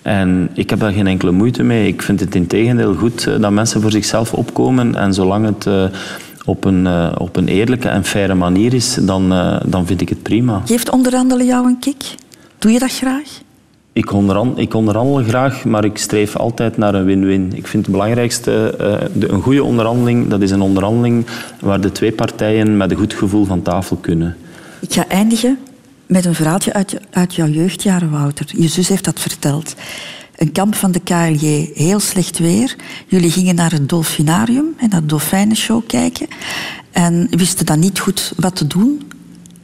Speaker 2: En ik heb daar geen enkele moeite mee. Ik vind het in tegendeel goed eh, dat mensen voor zichzelf opkomen. En zolang het op, een, op een eerlijke en faire manier is, dan, dan vind ik het prima.
Speaker 1: Geeft onderhandelen jou een kick? Doe je dat graag?
Speaker 2: Ik, onderhand, ik onderhandel graag, maar ik streef altijd naar een win-win. Ik vind het belangrijkste, eh, een goede onderhandeling, dat is een onderhandeling waar de twee partijen met een goed gevoel van tafel kunnen.
Speaker 1: Ik ga eindigen met een verhaaltje uit, uit jouw jeugdjaren, Wouter. Je zus heeft dat verteld. Een kamp van de KLJ, heel slecht weer. Jullie gingen naar het Dolfinarium en naar de Dolfijnenshow kijken. En wisten dan niet goed wat te doen.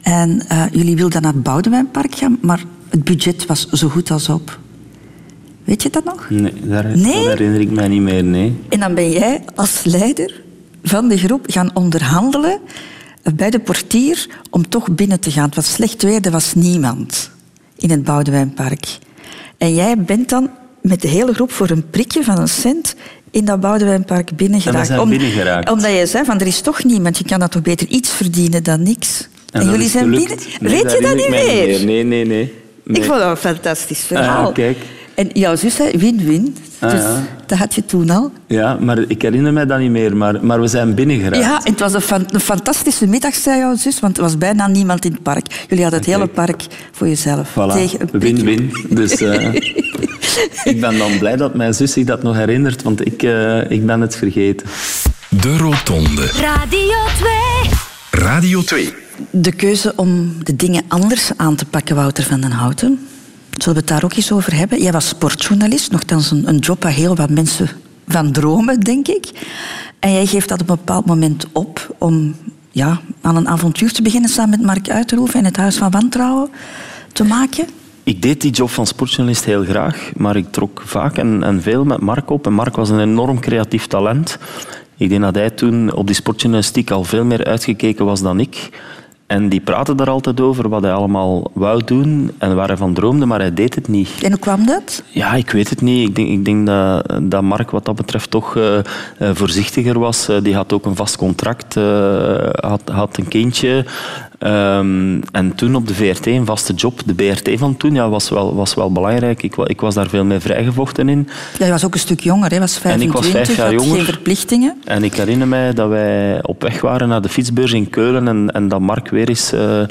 Speaker 1: En eh, jullie wilden naar het Boudewijnpark gaan, maar het budget was zo goed als op. Weet je dat nog?
Speaker 2: Nee, daar,
Speaker 1: Nee?
Speaker 2: dat herinner ik mij niet meer, nee.
Speaker 1: En dan ben jij als leider van de groep gaan onderhandelen bij de portier om toch binnen te gaan. Het was slecht weer, er was niemand in het Boudewijnpark. En jij bent dan met de hele groep voor een prikje van een cent in dat Boudewijnpark binnengeraakt.
Speaker 2: binnengeraakt.
Speaker 1: Omdat je zei van er is toch niemand, je kan dat toch beter iets verdienen dan niks. En, jullie zijn binnen.
Speaker 2: Nee,
Speaker 1: Weet je dat niet meer?
Speaker 2: Nee, nee, nee. Nee.
Speaker 1: Ik vond dat een fantastisch verhaal.
Speaker 2: Ah, kijk.
Speaker 1: En jouw zus zei win-win.
Speaker 2: Ah,
Speaker 1: dus
Speaker 2: ja.
Speaker 1: dat had je toen al.
Speaker 2: Ja, maar ik herinner mij dat niet meer. Maar, maar we zijn binnengeraakt.
Speaker 1: Ja, en het was een, fan- een fantastische middag, zei jouw zus, want er was bijna niemand in het park. Jullie hadden het hele park voor jezelf.
Speaker 2: Voilà,
Speaker 1: Tegen een prikje.
Speaker 2: win-win. Dus eh, ik ben dan blij dat mijn zus zich dat nog herinnert, want ik, eh, ik ben het vergeten.
Speaker 4: De Rotonde.
Speaker 9: Radio 2.
Speaker 4: Radio 2.
Speaker 1: De keuze om de dingen anders aan te pakken, Wouter van den Houten. Zullen we het daar ook eens over hebben? Jij was sportjournalist, nogthans een, een job waar heel wat mensen van dromen, denk ik. En jij geeft dat op een bepaald moment op om ja, aan een avontuur te beginnen samen met Mark Uiterhoeven in het Huis van Wantrouwen te maken.
Speaker 2: Ik deed die job van sportjournalist heel graag, maar ik trok vaak en, en veel met Mark op. En Mark was een enorm creatief talent. Ik denk dat hij toen op die sportjournalistiek al veel meer uitgekeken was dan ik. En die praatte daar altijd over wat hij allemaal wou doen en waar hij van droomde, maar hij deed het niet.
Speaker 1: En hoe kwam dat?
Speaker 2: Ja, ik weet het niet. Ik denk, ik denk dat, dat Mark wat dat betreft toch eh, eh, voorzichtiger was. Eh, die had ook een vast contract, eh, had, had een kindje. Ehm, en toen op de VRT een vaste job. De BRT van toen ja, was, wel, was wel belangrijk. Ik, ik was daar veel mee vrijgevochten in.
Speaker 1: Jij was ook een stuk jonger, hè? was
Speaker 2: En
Speaker 1: 25,
Speaker 2: ik was vijf jaar
Speaker 1: had
Speaker 2: jonger.
Speaker 1: geen verplichtingen.
Speaker 2: En ik herinner mij dat wij op weg waren naar de fietsbeurs in Keulen en, en dat Mark weer eens eh,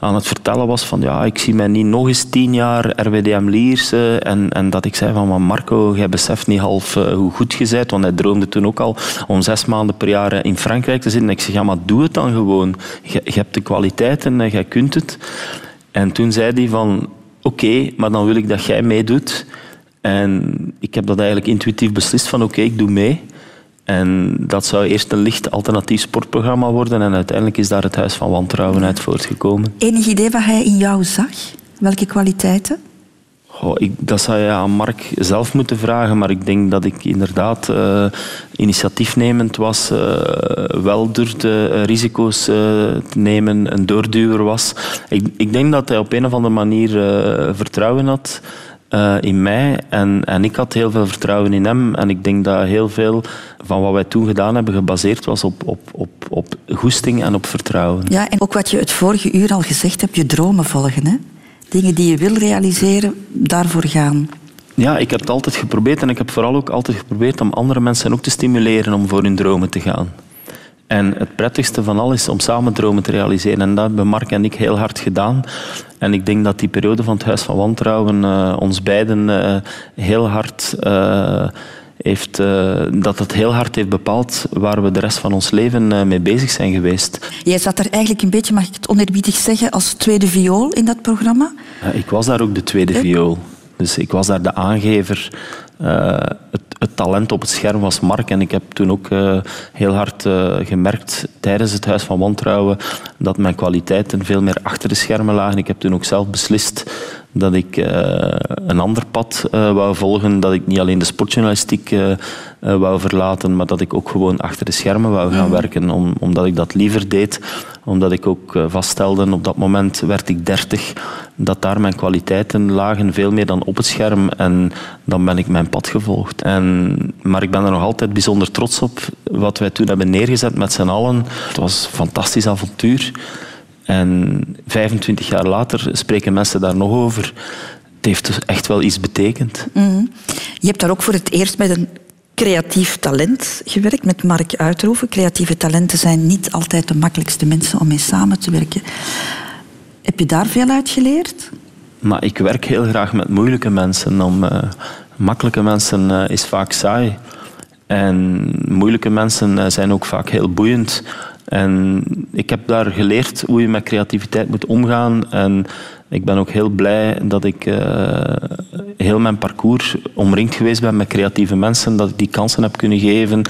Speaker 2: aan het vertellen was van ja, ik zie mij niet nog eens tien jaar RWDM Lierse. En, en dat ik zei van maar Marco, jij beseft niet half eh, hoe goed je bent, want hij droomde toen ook al om zes maanden per jaar eh, in Frankrijk te zitten. En ik zeg ja, maar doe het dan gewoon. Je, je hebt de en jij kunt het. En toen zei hij van oké, maar dan wil ik dat jij meedoet. En ik heb dat eigenlijk intuïtief beslist van oké, ik doe mee. En dat zou eerst een licht alternatief sportprogramma worden en uiteindelijk is daar het Huis van Wantrouwen uit voortgekomen.
Speaker 1: Enig idee wat hij in jou zag? Welke kwaliteiten?
Speaker 2: Ik, dat zou je aan Mark zelf moeten vragen, maar ik denk dat ik inderdaad eh, initiatiefnemend was, eh, wel durfde eh, risico's te nemen, een doorduwer was. Ik, ik denk dat hij op een of andere manier vertrouwen had in mij en, en ik had heel veel vertrouwen in hem. En ik denk dat heel veel van wat wij toen gedaan hebben gebaseerd was op, op, op, op goesting en op vertrouwen.
Speaker 1: Ja, en ook wat je het vorige uur al gezegd hebt, je dromen volgen. Hè? Dingen die je wil realiseren, daarvoor gaan.
Speaker 2: Ja, ik heb het altijd geprobeerd en ik heb vooral ook altijd geprobeerd om andere mensen ook te stimuleren om voor hun dromen te gaan. En het prettigste van alles is om samen dromen te realiseren. En dat hebben Mark en ik heel hard gedaan. En ik denk dat die periode van het Huis van Wantrouwen eh, ons beiden eh, heel hard eh, heeft, eh, dat het heel hard heeft bepaald waar we de rest van ons leven eh, mee bezig zijn geweest.
Speaker 1: Jij zat er eigenlijk een beetje, mag ik het oneerbiedig zeggen, als tweede viool in dat programma.
Speaker 2: Ja, ik was daar ook de tweede viool. Dus ik was daar de aangever. Eh, het, het talent op het scherm was Mark. En ik heb toen ook eh, heel hard eh, gemerkt tijdens het Huis van Wantrouwen dat mijn kwaliteiten veel meer achter de schermen lagen. Ik heb toen ook zelf beslist dat ik eh, een ander pad eh, wou volgen. Dat ik niet alleen de sportjournalistiek eh, wou verlaten, maar dat ik ook gewoon achter de schermen wou gaan werken. Om, omdat ik dat liever deed. Omdat ik ook vaststelde, op dat moment werd ik dertig, dat daar mijn kwaliteiten lagen, veel meer dan op het scherm. En dan ben ik mijn pad gevolgd. En, maar ik ben er nog altijd bijzonder trots op wat wij toen hebben neergezet met z'n allen. Het was een fantastisch avontuur. En 25 jaar later spreken mensen daar nog over. Het heeft dus echt wel iets betekend.
Speaker 1: Mhm. Je hebt daar ook voor het eerst met een creatief talent gewerkt, met Mark Uitroeven. Creatieve talenten zijn niet altijd de makkelijkste mensen om mee samen te werken. Heb je daar veel uit geleerd?
Speaker 2: Maar ik werk heel graag met moeilijke mensen. Om, eh, makkelijke mensen eh, is vaak saai. En moeilijke mensen eh, zijn ook vaak heel boeiend. En ik heb daar geleerd hoe je met creativiteit moet omgaan. En ik ben ook heel blij dat ik eh, heel mijn parcours omringd geweest ben met creatieve mensen. Dat ik die kansen heb kunnen geven.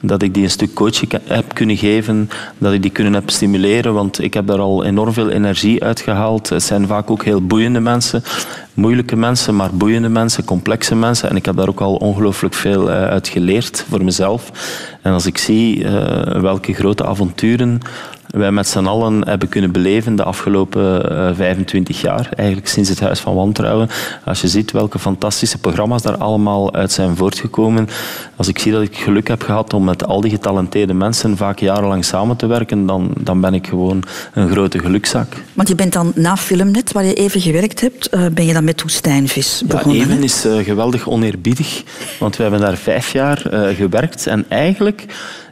Speaker 2: Dat ik die een stuk coaching heb kunnen geven. Dat ik die kunnen heb stimuleren. Want ik heb daar al enorm veel energie uit gehaald. Het zijn vaak ook heel boeiende mensen. Moeilijke mensen, maar boeiende mensen, complexe mensen. En ik heb daar ook al ongelooflijk veel eh, uit geleerd voor mezelf. En als ik zie eh, welke grote avonturen wij met z'n allen hebben kunnen beleven de afgelopen eh, 25 jaar. Eigenlijk sinds het Huis van Wantrouwen. Als je ziet welke fantastische programma's daar allemaal uit zijn voortgekomen. Als ik zie dat ik geluk heb gehad om met al die getalenteerde mensen vaak jarenlang samen te werken, dan, dan ben ik gewoon een grote gelukzak.
Speaker 1: Want je bent dan na Filmnet, waar je even gewerkt hebt, eh, ben je dan met Woestijnvis
Speaker 2: Ja,
Speaker 1: begonnen.
Speaker 2: even
Speaker 1: hè?
Speaker 2: is eh, geweldig oneerbiedig, want we hebben daar vijf jaar eh, gewerkt en eigenlijk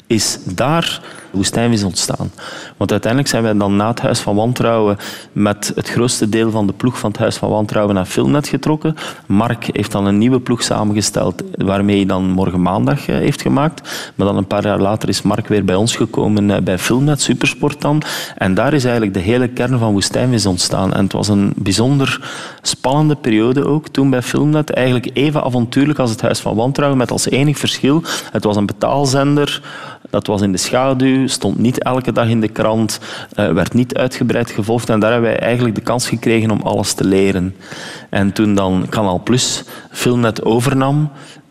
Speaker 2: is daar Woestijnvis ontstaan. Want uiteindelijk zijn wij dan na het Huis van Wantrouwen met het grootste deel van de ploeg van het Huis van Wantrouwen naar Filmnet getrokken. Mark heeft dan een nieuwe ploeg samengesteld waarmee hij dan morgen maandag eh, heeft gemaakt. Maar dan een paar jaar later is Mark weer bij ons gekomen eh, bij Filmnet, Supersport dan. En daar is eigenlijk de hele kern van Woestijnvis ontstaan. En het was een bijzonder spannende periode ook toen bij Filmnet. Eigenlijk even avontuurlijk als het Huis van Wantrouwen, met als enig verschil. Het was een betaalzender, dat was in de schaduw, stond niet elke dag in de krant, eh, werd niet uitgebreid gevolgd. En daar hebben wij eigenlijk de kans gekregen om alles te leren. En toen dan Canal Plus Filmnet overnam,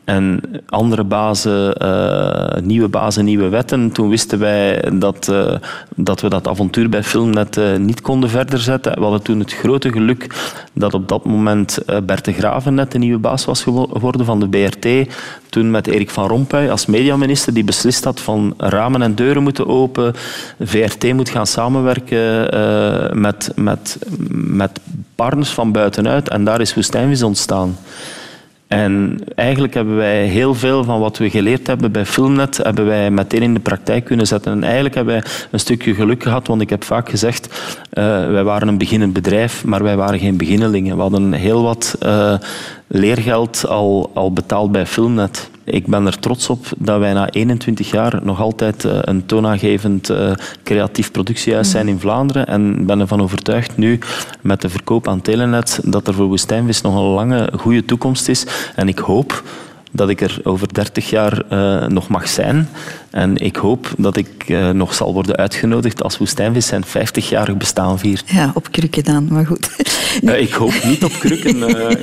Speaker 2: en andere bazen, eh, nieuwe bazen, nieuwe wetten. Toen wisten wij dat, eh, dat we dat avontuur bij Filmnet eh, niet konden verder zetten. We hadden toen het grote geluk dat op dat moment Bert de Graven net de nieuwe baas was gewo- geworden van de BRT. Toen met Erik van Rompuy als mediaminister die beslist had van ramen en deuren moeten open. VRT moet gaan samenwerken met, met, met partners van buitenuit. En daar is Woestijnvis ontstaan. En eigenlijk hebben wij heel veel van wat we geleerd hebben bij Filmnet, hebben wij meteen in de praktijk kunnen zetten. En eigenlijk hebben wij een stukje geluk gehad, want ik heb vaak gezegd, eh, wij waren een beginnend bedrijf, maar wij waren geen beginnelingen. We hadden heel wat eh, leergeld al, al betaald bij Filmnet. Ik ben er trots op dat wij na 21 jaar nog altijd eh, een toonaangevend eh, creatief productiehuis zijn in Vlaanderen. En ben ervan overtuigd nu met de verkoop aan Telenet dat er voor Woestijnvis nog een lange, goede toekomst is. En ik hoop dat ik er over 30 jaar eh, nog mag zijn. En ik hoop dat ik eh, nog zal worden uitgenodigd als Woestijnvis zijn 50-jarig bestaan viert.
Speaker 1: Ja, op krukken dan, maar goed.
Speaker 2: Eh, ik hoop niet op krukken,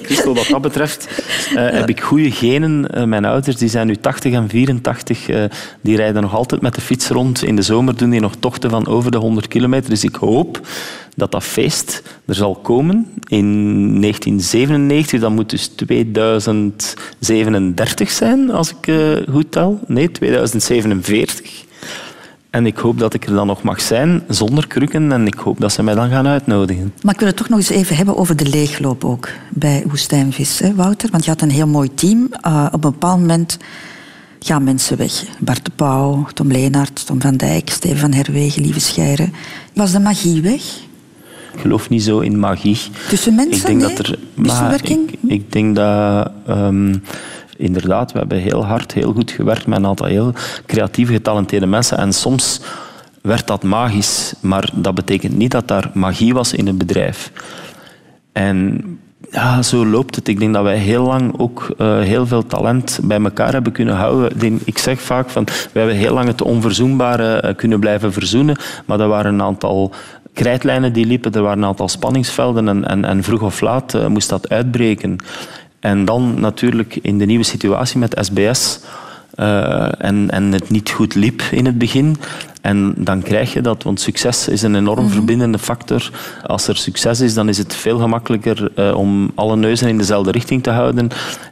Speaker 2: Christel. Wat dat betreft heb ik goede genen. Mijn ouders die zijn nu 80 en 84. eh, die rijden nog altijd met de fiets rond. In de zomer doen die nog tochten van over de 100 kilometer. Dus ik hoop dat dat feest er zal komen in 1997. Dat moet dus 2037 zijn, als ik eh, goed tel. Nee, 2047. En ik hoop dat ik er dan nog mag zijn, zonder krukken. En ik hoop dat ze mij dan gaan uitnodigen.
Speaker 1: Maar ik wil het toch nog eens even hebben over de leegloop ook bij Woestijnvis, hè, Wouter? Want je had een heel mooi team. Eh, op een bepaald moment gaan mensen weg. Bart de Pauw, Tom Leenaert, Tom van Dijk, Steven van Herwegen, Lieve Scheire. Was de magie weg?
Speaker 2: Ik geloof niet zo in magie.
Speaker 1: Tussen mensen?
Speaker 2: Ik denk
Speaker 1: nee?
Speaker 2: dat er.
Speaker 1: Wisselwerking?
Speaker 2: ik, ik denk dat. inderdaad, we hebben heel hard, heel goed gewerkt met een aantal heel creatieve, getalenteerde mensen. En soms werd dat magisch, maar dat betekent niet dat daar magie was in het bedrijf. En ja, zo loopt het. Ik denk dat wij heel lang ook eh, heel veel talent bij elkaar hebben kunnen houden. Ik zeg vaak van, wij hebben heel lang het onverzoenbare eh, kunnen blijven verzoenen, maar er waren een aantal krijtlijnen die liepen, er waren een aantal spanningsvelden en, en, en vroeg of laat eh, moest dat uitbreken. En dan natuurlijk in de nieuwe situatie met SBS eh, en, en het niet goed liep in het begin. En dan krijg je dat, want succes is een enorm verbindende factor. Als er succes is, dan is het veel gemakkelijker eh, om alle neuzen in dezelfde richting te houden.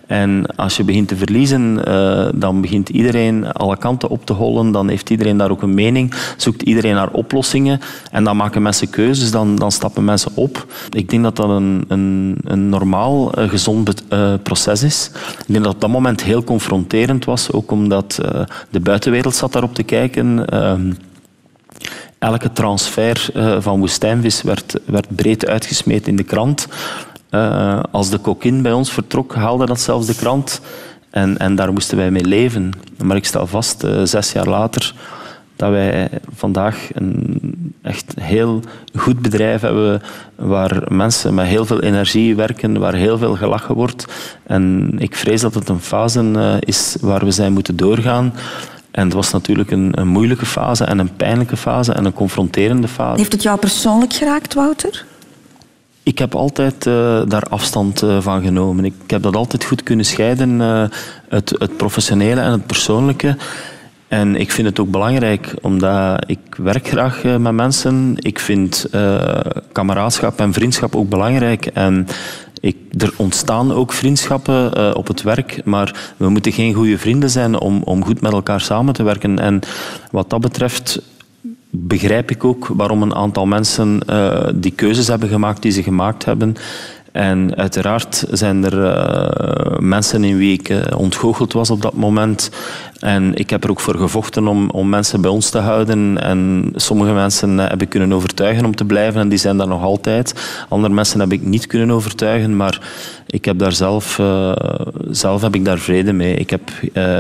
Speaker 2: En als je begint te verliezen, eh, dan begint iedereen alle kanten op te hollen. Dan heeft iedereen daar ook een mening. Zoekt iedereen naar oplossingen. En dan maken mensen keuzes, dan, dan stappen mensen op. Ik denk dat dat een, een, een normaal, eh, gezond eh, proces is. Ik denk dat dat moment heel confronterend was, ook omdat de buitenwereld zat daarop te kijken. Ehm, elke transfer van woestijnvis werd, werd breed uitgesmeed in de krant. Eh, als de kokin bij ons vertrok, haalde dat zelfs de krant. En, en daar moesten wij mee leven. Maar ik stel vast, eh, zes jaar later, dat wij vandaag een echt heel goed bedrijf hebben waar mensen met heel veel energie werken, waar heel veel gelachen wordt. En ik vrees dat het een fase eh, is waar we zijn moeten doorgaan. En het was natuurlijk een, een moeilijke fase en een pijnlijke fase en een confronterende fase.
Speaker 1: Heeft het jou persoonlijk geraakt, Wouter?
Speaker 2: Ik heb altijd eh, daar afstand eh, van genomen. Ik heb dat altijd goed kunnen scheiden, eh, het, het professionele en het persoonlijke. En ik vind het ook belangrijk, omdat ik werk graag met mensen. Ik vind kameraadschap en vriendschap ook belangrijk. En ik, er ontstaan ook vriendschappen op het werk, maar we moeten geen goede vrienden zijn om, om goed met elkaar samen te werken. En wat dat betreft begrijp ik ook waarom een aantal mensen uh, die keuzes hebben gemaakt die ze gemaakt hebben. En uiteraard zijn er uh, mensen in wie ik uh, ontgoocheld was op dat moment. En ik heb er ook voor gevochten om, om mensen bij ons te houden. En sommige mensen heb ik kunnen overtuigen om te blijven en die zijn daar nog altijd. Andere mensen heb ik niet kunnen overtuigen, maar ik heb daar zelf, zelf heb ik daar vrede mee. Ik heb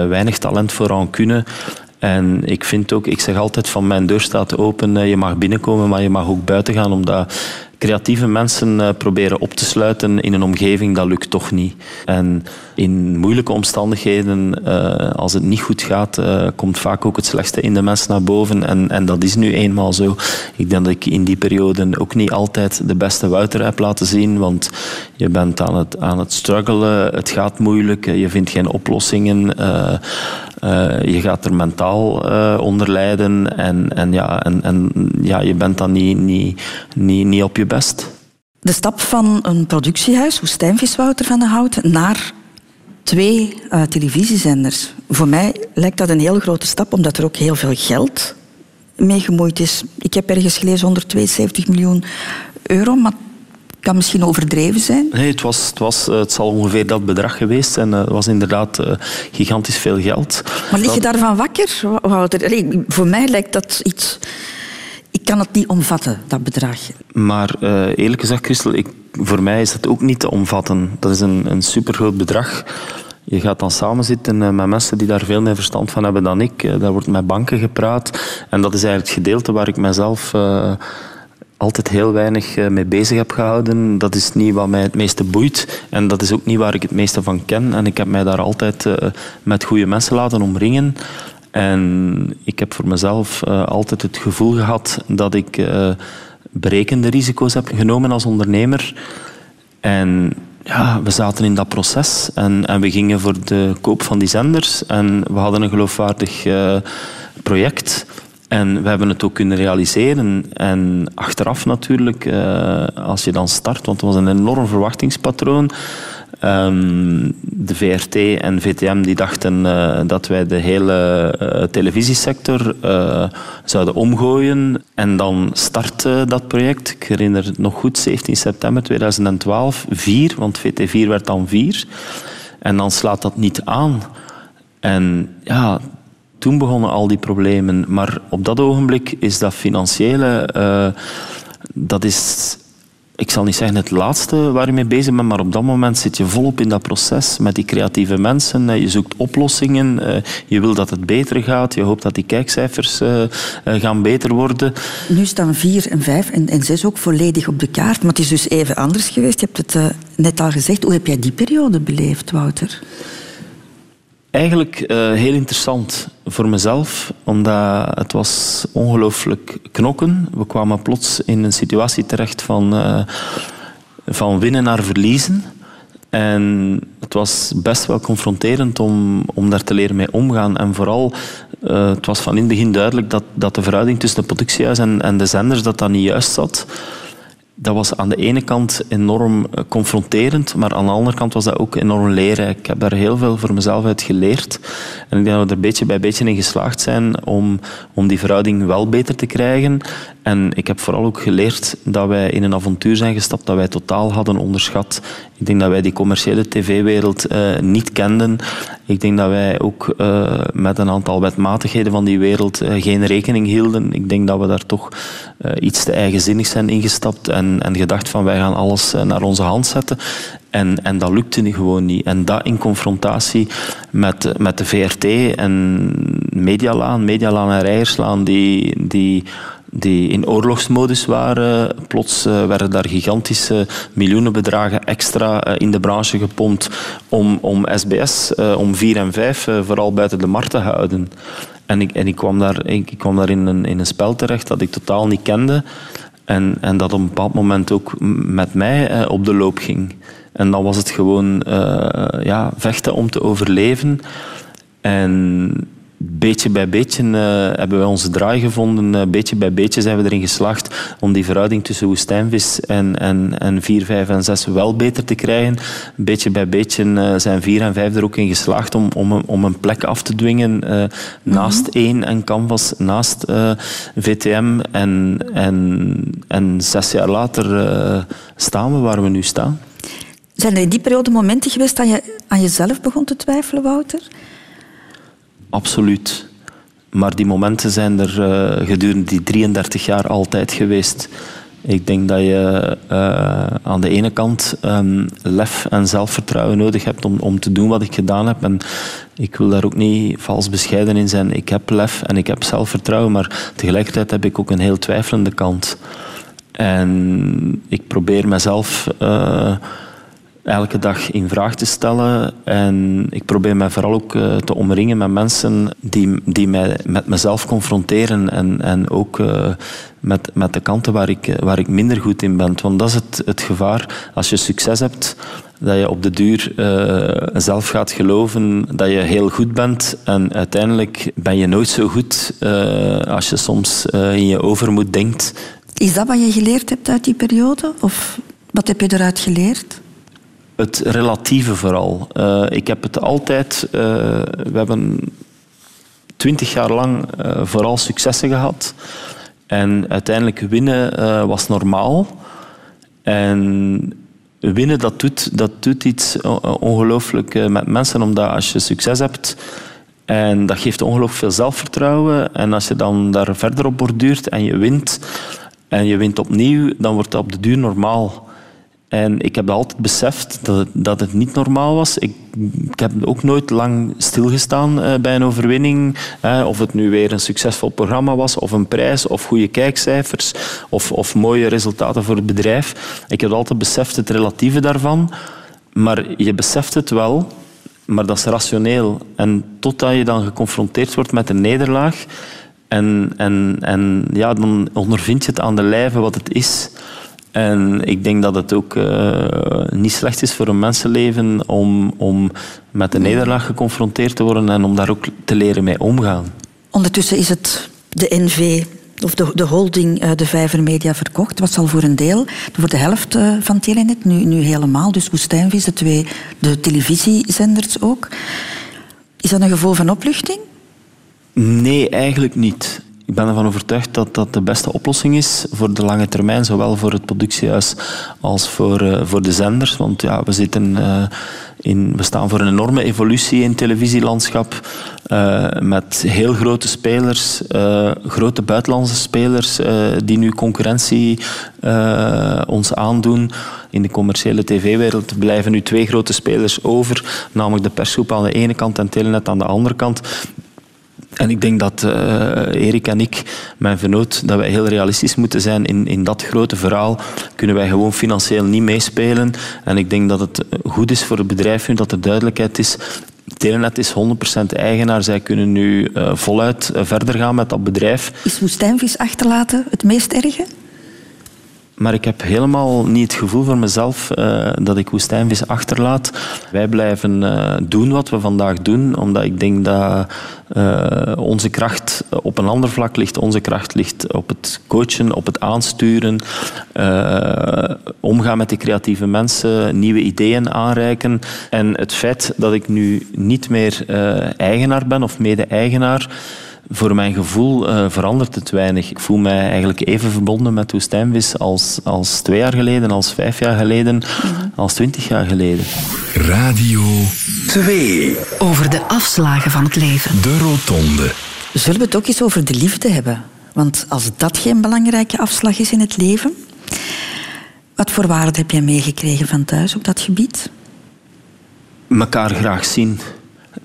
Speaker 2: weinig talent voor rancune. En ik vind ook, ik zeg altijd van mijn deur staat open, je mag binnenkomen, maar je mag ook buiten gaan, omdat creatieve mensen uh, proberen op te sluiten in een omgeving, dat lukt toch niet. En in moeilijke omstandigheden, uh, als het niet goed gaat, uh, komt vaak ook het slechtste in de mens naar boven. En, en dat is nu eenmaal zo. Ik denk dat ik in die periode ook niet altijd de beste Wouter heb laten zien, want je bent aan het, aan het struggelen, het gaat moeilijk, je vindt geen oplossingen. je gaat er mentaal onder lijden en, en, ja, en, en ja, je bent dan niet, niet, niet, niet op je best.
Speaker 1: De stap van een productiehuis, Woestijnvis Wouter van den Hout, naar twee uh, televisiezenders. Voor mij lijkt dat een heel grote stap, omdat er ook heel veel geld mee gemoeid is. Ik heb ergens gelezen 172 miljoen euro, maar kan misschien overdreven zijn.
Speaker 2: Nee, het, was, het, was, het zal ongeveer dat bedrag geweest zijn. Het was inderdaad uh, gigantisch veel geld.
Speaker 1: Maar lig je daarvan wakker, Wouter? Allee, voor mij lijkt dat iets kan het niet omvatten, dat bedrag.
Speaker 2: Maar uh, eerlijk gezegd, Christel, ik, voor mij is dat ook niet te omvatten. Dat is een, een supergroot bedrag. Je gaat dan samen zitten uh, met mensen die daar veel meer verstand van hebben dan ik. Uh, daar wordt met banken gepraat. En dat is eigenlijk het gedeelte waar ik mezelf altijd heel weinig mee bezig heb gehouden. Dat is niet wat mij het meeste boeit. En dat is ook niet waar ik het meeste van ken. En ik heb mij daar altijd met goede mensen laten omringen. En ik heb voor mezelf uh, altijd het gevoel gehad dat ik uh, berekende risico's heb genomen als ondernemer. En ja, we zaten in dat proces en, en we gingen voor de koop van die zenders. En we hadden een geloofwaardig uh, project. En we hebben het ook kunnen realiseren. En achteraf natuurlijk, als je dan start, want het was een enorm verwachtingspatroon. Um, de VRT en VTM die dachten uh, dat wij de hele uh, televisiesector uh, zouden omgooien. En dan startte dat project. Ik herinner het nog goed, 17 september 2012. Vier, want VT4 werd dan vier. En dan slaat dat niet aan. En ja, toen begonnen al die problemen. Maar op dat ogenblik is dat financiële... dat is ik zal niet zeggen het laatste waar je mee bezig bent, maar op dat moment zit je volop in dat proces met die creatieve mensen. Je zoekt oplossingen, eh, je wil dat het beter gaat, je hoopt dat die kijkcijfers eh, eh, gaan beter worden.
Speaker 1: Nu staan vier en vijf en, en zes ook volledig op de kaart, maar het is dus even anders geweest. Je hebt het net al gezegd. Hoe heb jij die periode beleefd, Wouter?
Speaker 2: Eigenlijk uh, heel interessant voor mezelf, omdat het was ongelooflijk knokken. We kwamen plots in een situatie terecht van, uh, van winnen naar verliezen. En het was best wel confronterend om, om daar te leren mee omgaan. En vooral, uh, het was van in het begin duidelijk dat, dat de verhouding tussen de productiehuis en, en de zenders dat dat niet juist zat dat was aan de ene kant enorm eh, confronterend, maar aan de andere kant was dat ook enorm leerrijk. Ik heb daar heel veel voor mezelf uit geleerd. En ik denk dat we er beetje bij beetje in geslaagd zijn om, om die verhouding wel beter te krijgen. En ik heb vooral ook geleerd dat wij in een avontuur zijn gestapt dat wij totaal hadden onderschat. Ik denk dat wij die commerciële tv-wereld uh, niet kenden. Ik denk dat wij ook uh, met een aantal wetmatigheden van die wereld uh, geen rekening hielden. Ik denk dat we daar toch iets te eigenzinnig zijn ingestapt en, en gedacht van wij gaan alles naar onze hand zetten. En, en dat lukte gewoon niet. En dat in confrontatie met, met de VRT en Medialaan, Medialaan en Rijerslaan, die, die die in oorlogsmodus waren. Plots uh, werden daar gigantische miljoenenbedragen extra uh, in de branche gepompt om, om SBS, uh, om 4 en 5, vooral buiten de markt te houden. En ik, en ik kwam daar, ik kwam daar in, een, in een spel terecht dat ik totaal niet kende. En, en dat op een bepaald moment ook met mij op de loop ging. En dan was het gewoon ja, vechten om te overleven. En beetje bij beetje uh, hebben we onze draai gevonden. Uh, beetje bij beetje zijn we erin geslaagd om die verhouding tussen woestijnvis en, en, en 4, 5 en 6 wel beter te krijgen. Beetje bij beetje uh, zijn 4 en 5 er ook in geslaagd om, om, om een plek af te dwingen naast 1 mhm. en Canvas, naast VTM. En, en, en zes jaar later staan we waar we nu staan.
Speaker 1: Zijn er in die periode momenten geweest dat je aan jezelf begon te twijfelen, Wouter?
Speaker 2: Absoluut. Maar die momenten zijn er uh, gedurende die 33 jaar altijd geweest. Ik denk dat je uh, aan de ene kant um, lef en zelfvertrouwen nodig hebt om, om te doen wat ik gedaan heb. En ik wil daar ook niet vals bescheiden in zijn. Ik heb lef en ik heb zelfvertrouwen, maar tegelijkertijd heb ik ook een heel twijfelende kant. En ik probeer mezelf. Uh, elke dag in vraag te stellen. En ik probeer mij vooral ook uh, te omringen met mensen die, die mij met mezelf confronteren en, en ook uh, met, met de kanten waar ik, waar ik minder goed in ben. Want dat is het, het gevaar. Als je succes hebt, dat je op de duur zelf gaat geloven dat je heel goed bent. En uiteindelijk ben je nooit zo goed als je soms in je overmoed denkt.
Speaker 1: Is dat wat je geleerd hebt uit die periode? Of wat heb je eruit geleerd?
Speaker 2: Het relatieve vooral. Uh, ik heb het altijd... Uh, we hebben twintig jaar lang uh, vooral successen gehad. En uiteindelijk winnen was normaal. En winnen, dat doet, dat doet iets ongelooflijk met mensen. Omdat als je succes hebt... En dat geeft ongelooflijk veel zelfvertrouwen. En als je dan daar verder op borduurt en je wint... En je wint opnieuw, dan wordt dat op de duur normaal. En ik heb altijd beseft dat het, dat het niet normaal was. Ik, ik heb ook nooit lang stilgestaan uh, bij een overwinning. Of het nu weer een succesvol programma was, of een prijs, of goede kijkcijfers, of, of mooie resultaten voor het bedrijf. Ik heb altijd beseft het relatieve daarvan. Maar je beseft het wel, maar dat is rationeel. En totdat je dan geconfronteerd wordt met een nederlaag, en, en, en ja, dan ondervind je het aan de lijve wat het is. En ik denk dat het ook uh, niet slecht is voor een mensenleven om, om met de nederlaag geconfronteerd te worden en om daar ook te leren mee omgaan.
Speaker 1: Ondertussen is het de NV of de, de holding uh, de Vijver Media verkocht. was al voor een deel, voor de helft uh, van Telenet, nu, nu helemaal. Dus Woestijnvis, de twee de televisiezenders ook. Is dat een gevoel van opluchting?
Speaker 2: Nee, eigenlijk niet. Ik ben ervan overtuigd dat dat de beste oplossing is voor de lange termijn, zowel voor het productiehuis als voor, uh, voor de zenders. Want ja, we, zitten, uh, in, we staan voor een enorme evolutie in het televisielandschap. Uh, met heel grote spelers, grote buitenlandse spelers, die nu concurrentie ons aandoen. In de commerciële tv-wereld blijven nu twee grote spelers over, namelijk de persgroep aan de ene kant en Telenet aan de andere kant. En ik denk dat uh, Erik en ik, mijn vernoot, dat wij heel realistisch moeten zijn in, in dat grote verhaal. Kunnen wij gewoon financieel niet meespelen. En ik denk dat het goed is voor het bedrijf nu dat er duidelijkheid is. Telenet is 100% eigenaar. Zij kunnen nu uh, voluit uh, verder gaan met dat bedrijf.
Speaker 1: Is woestijnvis achterlaten het meest erge?
Speaker 2: Maar ik heb helemaal niet het gevoel voor mezelf uh, dat ik woestijnvis achterlaat. Wij blijven uh, doen wat we vandaag doen, omdat ik denk dat uh, onze kracht op een ander vlak ligt. Onze kracht ligt op het coachen, op het aansturen, omgaan met de creatieve mensen, nieuwe ideeën aanreiken. En het feit dat ik nu niet meer eigenaar ben of mede-eigenaar voor mijn gevoel uh, verandert het weinig. Ik voel mij eigenlijk even verbonden met woestijnvis als, als twee jaar geleden, als vijf jaar geleden, mhm. als twintig jaar geleden.
Speaker 4: Radio 2.
Speaker 9: Over de afslagen van het leven.
Speaker 4: De Rotonde.
Speaker 1: Zullen we het ook eens over de liefde hebben? Want als dat geen belangrijke afslag is in het leven, wat voor waarde heb jij meegekregen van thuis op dat gebied?
Speaker 2: Mekaar graag zien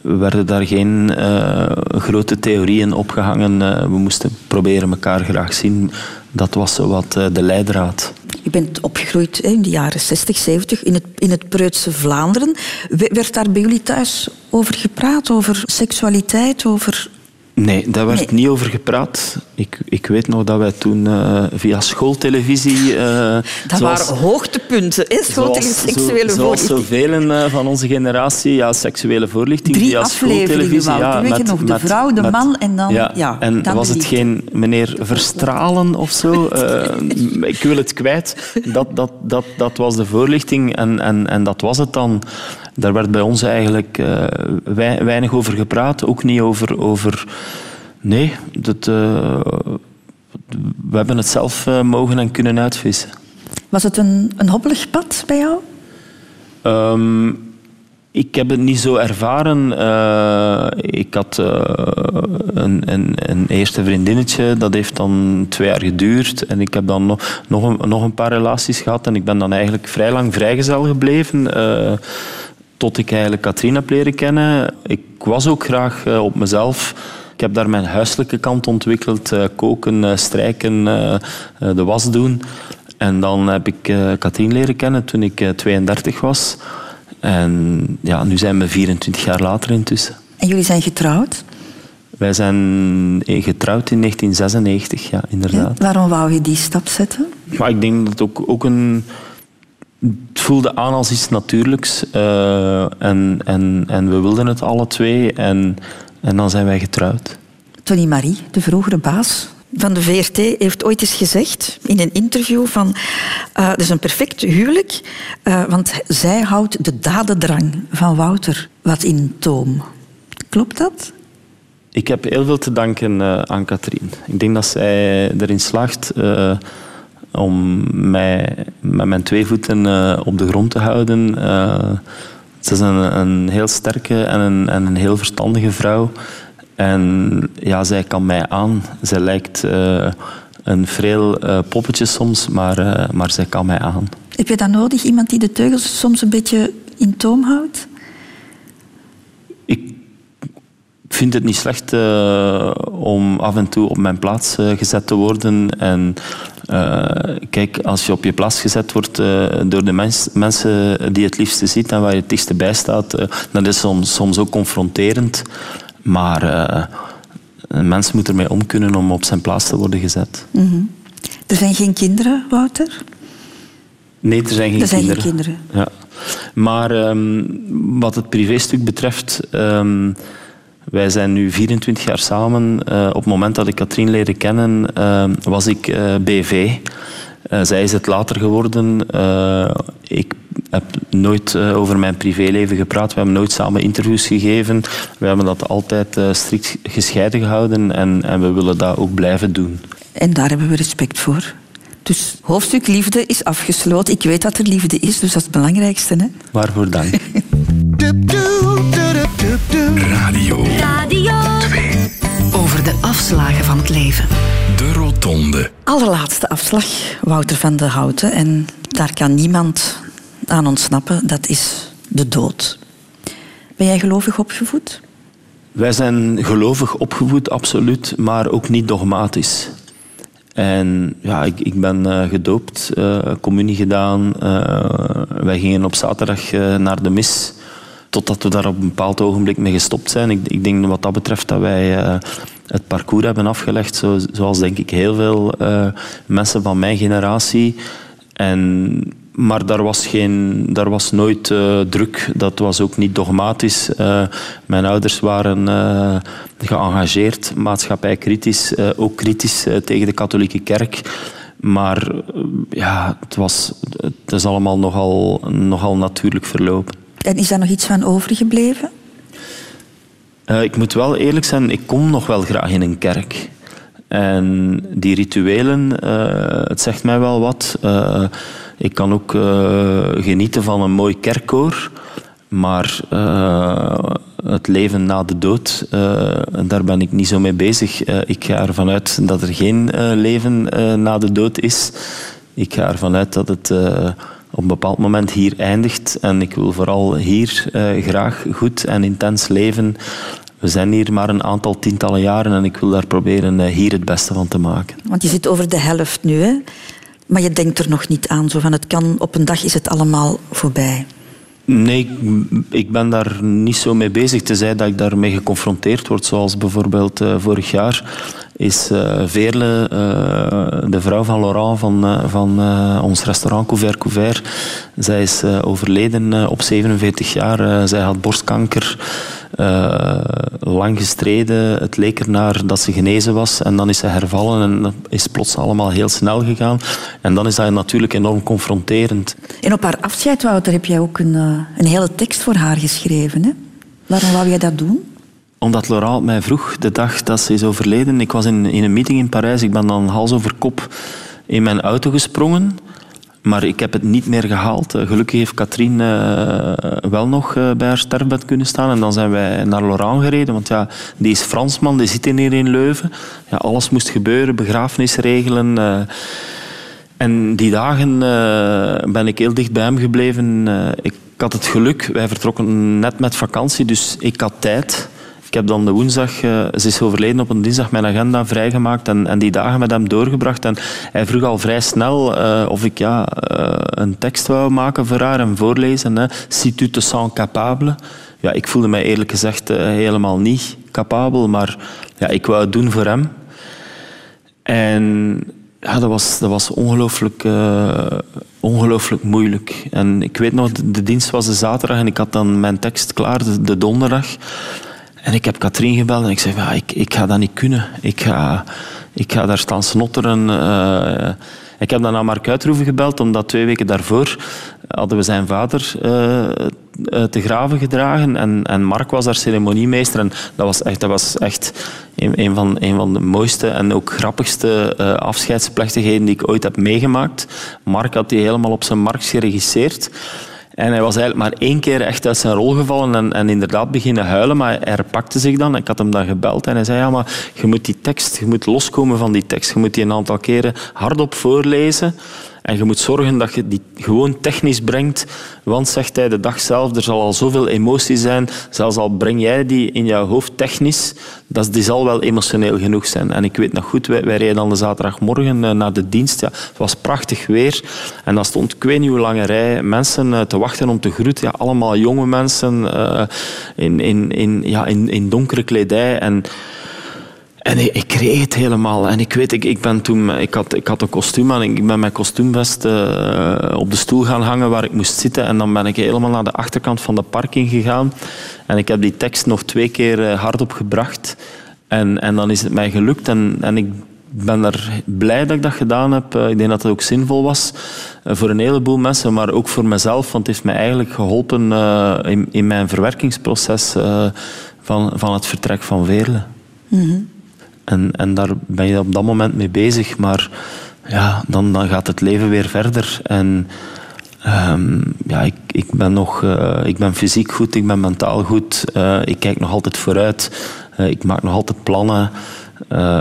Speaker 2: werden daar geen uh, grote theorieën opgehangen. Uh, we moesten proberen elkaar graag zien. Dat was wat uh, de leidraad.
Speaker 1: Je bent opgegroeid in de jaren 60, 70 in het, in het Preutse Vlaanderen. Werd daar bij jullie thuis over gepraat? Over seksualiteit? Over
Speaker 2: Nee, daar werd
Speaker 1: Nee.
Speaker 2: niet over gepraat. Ik, ik weet nog dat wij toen eh, via schooltelevisie... eh,
Speaker 1: Dat
Speaker 2: zoals-
Speaker 1: waren hoogtepunten, hè?
Speaker 2: Zoals-
Speaker 1: seksuele
Speaker 2: zo- Zoals zoveel eh, van onze generatie, ja, seksuele voorlichting
Speaker 1: Drie
Speaker 2: via schooltelevisie. Ja, met-
Speaker 1: nog, de vrouw, de
Speaker 2: met-
Speaker 1: man en dan- ja,
Speaker 2: en
Speaker 1: dan
Speaker 2: was het geen meneer Verstralen of zo? Ik wil het kwijt. Dat, dat, dat, dat was de voorlichting en, en, en dat was het dan. Daar werd bij ons eigenlijk wei- weinig over gepraat. Ook niet over... over nee, dat, eh, we hebben het zelf eh, mogen en kunnen uitvissen.
Speaker 1: Was het een, een hobbelig pad bij jou?
Speaker 2: Ehm, ik heb het niet zo ervaren. Eh, ik had een, een, een eerste vriendinnetje, dat heeft dan twee jaar geduurd. En ik heb dan nog, nog, een, nog een paar relaties gehad. En ik ben dan eigenlijk vrij lang vrijgezel gebleven. tot ik eigenlijk Katrien heb leren kennen. Ik was ook graag op mezelf. Ik heb daar mijn huiselijke kant ontwikkeld. eh, koken, eh, strijken, eh, de was doen. En dan heb ik Katrien leren kennen toen ik eh, 32 was. En ja, nu zijn we 24 jaar later intussen.
Speaker 1: En jullie zijn getrouwd.
Speaker 2: Wij zijn getrouwd in 1996, ja, inderdaad.
Speaker 1: Waarom wou je die stap zetten?
Speaker 2: Maar ik denk dat het ook, ook een... Het voelde aan als iets natuurlijks. en, en, en we wilden het alle twee. En, en dan zijn wij getrouwd.
Speaker 1: Tony Marie, de vroegere baas van de VRT, heeft ooit eens gezegd in een interview van eh het is een perfect huwelijk, eh, want zij houdt de dadendrang van Wouter wat in toom. Klopt dat?
Speaker 2: Ik heb heel veel te danken eh, aan Katrien. Ik denk dat zij erin slaagt eh, om mij met mijn twee voeten eh, op de grond te houden. Ze is een, een heel sterke en een, en een heel verstandige vrouw. En ja, zij kan mij aan. Zij lijkt eh, een vreel eh, poppetje soms, maar, eh, maar zij kan mij aan.
Speaker 1: Heb je dat nodig, iemand die de teugels soms een beetje in toom houdt?
Speaker 2: Ik vind het niet slecht om af en toe op mijn plaats gezet te worden. En kijk, als je op je plaats gezet wordt eh, door de mens- mensen die je het liefste ziet en waar je het dichtste bij staat, eh, dat is soms, soms ook confronterend. Maar eh, een mens moet ermee om kunnen om op zijn plaats te worden gezet.
Speaker 1: Mhm. Er zijn geen kinderen, Wouter?
Speaker 2: Nee, er zijn geen
Speaker 1: Er zijn geen
Speaker 2: kinderen.
Speaker 1: kinderen.
Speaker 2: Ja. Maar ehm, wat het privéstuk betreft, ehm, wij zijn nu 24 jaar samen. Eh, op het moment dat ik Katrien leerde kennen, ehm, was ik eh, BV. Eh, zij is het later geworden. Eh, ik heb nooit eh, over mijn privéleven gepraat. We hebben nooit samen interviews gegeven. We hebben dat altijd eh, strikt gescheiden gehouden en, en we willen dat ook blijven doen.
Speaker 1: En daar hebben we respect voor. Dus hoofdstuk liefde is afgesloten. Ik weet dat er liefde is, dus dat is het belangrijkste. Hè?
Speaker 2: Waarvoor dank.
Speaker 1: Allerlaatste afslag, Wouter van de Houten. En daar kan niemand aan ontsnappen. Dat is de dood. Ben jij gelovig opgevoed?
Speaker 2: Wij zijn gelovig opgevoed, absoluut, maar ook niet dogmatisch. En ja, ik, ik ben eh, gedoopt, eh, communie gedaan. eh, wij gingen op zaterdag naar de mis, totdat we daar op een bepaald ogenblik mee gestopt zijn. Ik, ik denk wat dat betreft dat wij eh, het parcours hebben afgelegd, zo, zoals denk ik heel veel eh, mensen van mijn generatie. En, maar daar was, geen, daar was nooit eh, druk. Dat was ook niet dogmatisch. Mijn ouders waren geëngageerd, maatschappijkritisch, ook kritisch tegen de katholieke kerk. Maar ja, het, was, het is allemaal nogal, nogal natuurlijk verlopen.
Speaker 1: En is daar nog iets van overgebleven?
Speaker 2: Eh, ik moet wel eerlijk zijn, ik kom nog wel graag in een kerk. En die rituelen, eh, het zegt mij wel wat. Eh, ik kan ook genieten van een mooi kerkkoor. Maar het leven na de dood, daar ben ik niet zo mee bezig. Ik ga ervan uit dat er geen leven na de dood is. Ik ga ervan uit dat het op een bepaald moment hier eindigt. En ik wil vooral hier eh, graag goed en intens leven. We zijn hier maar een aantal tientallen jaren en ik wil daar proberen eh, hier het beste van te maken.
Speaker 1: Want je zit over de helft nu, hè? Maar je denkt er nog niet aan. Zo van, het kan, op een dag is het allemaal voorbij.
Speaker 2: Nee, ik, ben daar niet zo mee bezig. Tenzij dat ik daarmee geconfronteerd word. Zoals bijvoorbeeld eh, vorig jaar is eh Veerle, eh, de vrouw van Laurent van, eh, van ons restaurant Couvert Couvert. Zij is overleden op 47 jaar. Zij had borstkanker. lang gestreden. Het leek ernaar dat ze genezen was. En dan is ze hervallen en dat is plots allemaal heel snel gegaan. En dan is dat natuurlijk enorm confronterend.
Speaker 1: En op haar afscheid, Wouter, heb jij ook een, een hele tekst voor haar geschreven. Hè? Waarom wou jij dat doen?
Speaker 2: Omdat Laurent mij vroeg, de dag dat ze is overleden, ik was in, in een meeting in Parijs, ik ben dan hals over kop in mijn auto gesprongen, maar ik heb het niet meer gehaald. Eh, Gelukkig heeft Katrien eh, wel nog eh, bij haar sterfbed kunnen staan. En dan zijn wij naar Laurent gereden, want ja, die is Fransman, die zit hier in Leuven. Ja, alles moest gebeuren, begrafenis regelen... en die dagen ben ik heel dicht bij hem gebleven. Ik had het geluk, wij vertrokken net met vakantie, dus ik had tijd. Ik heb dan de woensdag, eh, ze is overleden op een dinsdag, mijn agenda vrijgemaakt en, en die dagen met hem doorgebracht. En hij vroeg al vrij snel eh, of ik ja, eh, een tekst wou maken voor haar en voorlezen. Hè. Si tu te sens capable. Ja, ik voelde mij eerlijk gezegd helemaal niet capabel, maar ja, ik wou het doen voor hem. En ja, dat was, dat was ongelooflijk, ongelooflijk moeilijk. En ik weet nog, de, dienst was de zaterdag en ik had dan mijn tekst klaar, de donderdag. En ik heb Katrien gebeld en ik zei, ja, ik, ik ga dat niet kunnen. Ik ga, ik ga daar staan snotteren. eh. ik heb dan naar Mark Uitroeven gebeld, omdat twee weken daarvoor hadden we zijn vader eh, eh, te graven gedragen. En, en Mark was daar ceremoniemeester. En dat was echt, dat was echt een, van, van de mooiste en ook grappigste afscheidsplechtigheden die ik ooit heb meegemaakt. Mark had die helemaal op zijn markt geregisseerd. En hij was eigenlijk maar één keer echt uit zijn rol gevallen en, en inderdaad beginnen huilen, maar hij herpakte zich dan. Ik had hem dan gebeld en hij zei, ja, maar je moet die tekst, je moet loskomen van die tekst. Je moet die een aantal keren hardop voorlezen. En je moet zorgen dat je die gewoon technisch brengt. Want, zegt hij, de dag zelf, er zal al zoveel emotie zijn. Zelfs al breng jij die in jouw hoofd technisch, dat, die zal wel emotioneel genoeg zijn. En ik weet nog goed, wij, wij reden dan de zaterdagmorgen eh, naar de dienst. Ja, het was prachtig weer. En dan stond ik weet niet hoe lange rij mensen eh, te wachten om te groeten. Ja, allemaal jonge mensen eh, in, in, in, ja, in, in donkere kledij. En en ik, ik kreeg het helemaal. En ik weet, ik, ben toen, ik, had, ik had een kostuum aan. Ik ben mijn kostuumvest eh, op de stoel gaan hangen waar ik moest zitten. En dan ben ik helemaal naar de achterkant van de parking gegaan. En ik heb die tekst nog twee keer eh, hardop gebracht. En, en dan is het mij gelukt. En, en ik ben er blij dat ik dat gedaan heb. Eh, Ik denk dat het ook zinvol was voor een heleboel mensen, maar ook voor mezelf. Want het heeft mij eigenlijk geholpen eh, in, in mijn verwerkingsproces van, van het vertrek van Veerle. En, en daar ben je op dat moment mee bezig. Maar ja, dan, dan gaat het leven weer verder. En ehm, ja, ik, ik, ben nog, eh, ik ben fysiek goed, ik ben mentaal goed. Eh, ik kijk nog altijd vooruit. Eh, ik maak nog altijd plannen.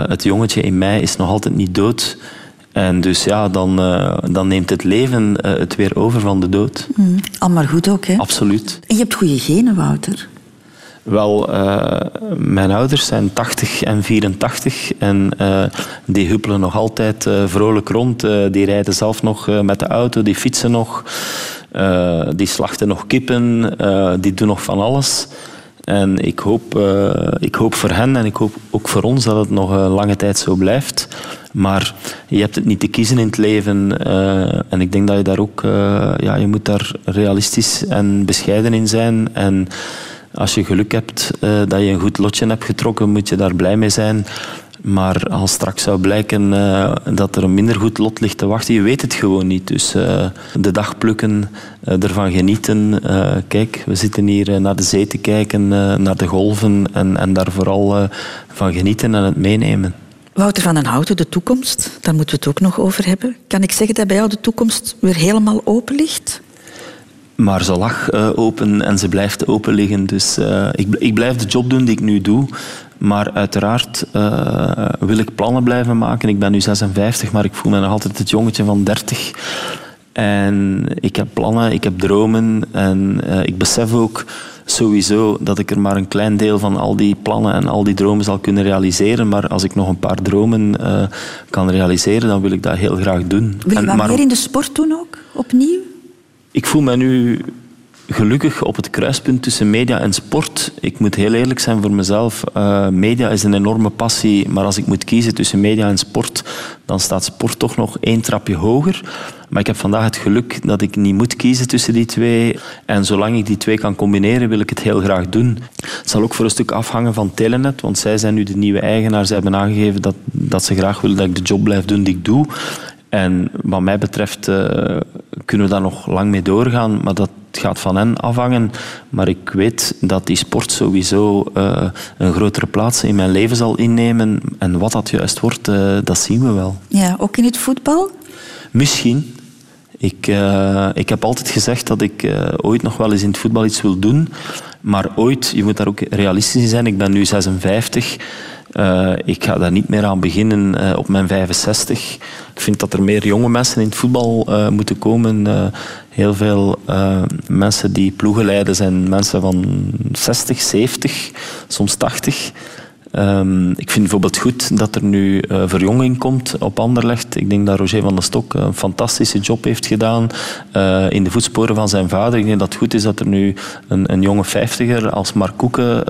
Speaker 2: Het jongetje in mij is nog altijd niet dood. En dus ja, dan, dan neemt het leven het weer over van de dood.
Speaker 1: Mm, al maar goed ook, hè?
Speaker 2: Absoluut.
Speaker 1: En je hebt goede genen, Wouter.
Speaker 2: Wel, eh, mijn ouders zijn 80 en 84 en eh, die huppelen nog altijd eh, vrolijk rond. Die rijden zelf nog met de auto, die fietsen nog, die slachten nog kippen, die doen nog van alles. En ik hoop, ik hoop voor hen en ik hoop ook voor ons dat het nog een lange tijd zo blijft. Maar je hebt het niet te kiezen in het leven. en ik denk dat je daar ook... ja, je moet daar realistisch en bescheiden in zijn. En als je geluk hebt eh, dat je een goed lotje hebt getrokken, moet je daar blij mee zijn. Maar als straks zou blijken eh, dat er een minder goed lot ligt te wachten, je weet het gewoon niet. Dus eh, de dag plukken, ervan genieten. Kijk, we zitten hier naar de zee te kijken, naar de golven en, en daar vooral van genieten en het meenemen.
Speaker 1: Wouter van den Houten, de toekomst, daar moeten we het ook nog over hebben. Kan ik zeggen dat bij jou de toekomst weer helemaal open ligt?
Speaker 2: Maar ze lag eh, open en ze blijft open liggen. Dus eh, ik, ik blijf de job doen die ik nu doe. Maar uiteraard eh, wil ik plannen blijven maken. Ik ben nu 56, maar ik voel me nog altijd het jongetje van 30. En ik heb plannen, ik heb dromen. En ik besef ook sowieso dat ik er maar een klein deel van al die plannen en al die dromen zal kunnen realiseren. Maar als ik nog een paar dromen kan realiseren, dan wil ik dat heel graag doen.
Speaker 1: Wil je
Speaker 2: En- maar-
Speaker 1: meer in de sport doen ook, opnieuw?
Speaker 2: Ik voel me nu gelukkig op het kruispunt tussen media en sport. Ik moet heel eerlijk zijn voor mezelf. Uh, media is een enorme passie, maar als ik moet kiezen tussen media en sport, dan staat sport toch nog één trapje hoger. Maar ik heb vandaag het geluk dat ik niet moet kiezen tussen die twee. En zolang ik die twee kan combineren, wil ik het heel graag doen. Het zal ook voor een stuk afhangen van Telenet, want zij zijn nu de nieuwe eigenaar. Ze hebben aangegeven dat, dat ze graag willen dat ik de job blijf doen die ik doe. En wat mij betreft uh, kunnen we daar nog lang mee doorgaan, maar dat gaat van hen afhangen. Maar ik weet dat die sport sowieso uh, een grotere plaats in mijn leven zal innemen. En wat dat juist wordt, uh, dat zien we wel.
Speaker 1: Ja, ook in het voetbal?
Speaker 2: Misschien. Ik, ik heb altijd gezegd dat ik ooit nog wel eens in het voetbal iets wil doen. Maar ooit, je moet daar ook realistisch in zijn. Ik ben nu 56. Uh, ik ga daar niet meer aan beginnen op mijn 65. Ik vind dat er meer jonge mensen in het voetbal moeten komen. heel veel mensen die ploegen leiden zijn mensen van 60, 70, soms 80. Um, ik vind bijvoorbeeld goed dat er nu verjonging komt op Anderlecht. Ik denk dat Roger van der Stok een fantastische job heeft gedaan in de voetsporen van zijn vader. Ik denk dat het goed is dat er nu een, een jonge vijftiger als Mark Koeken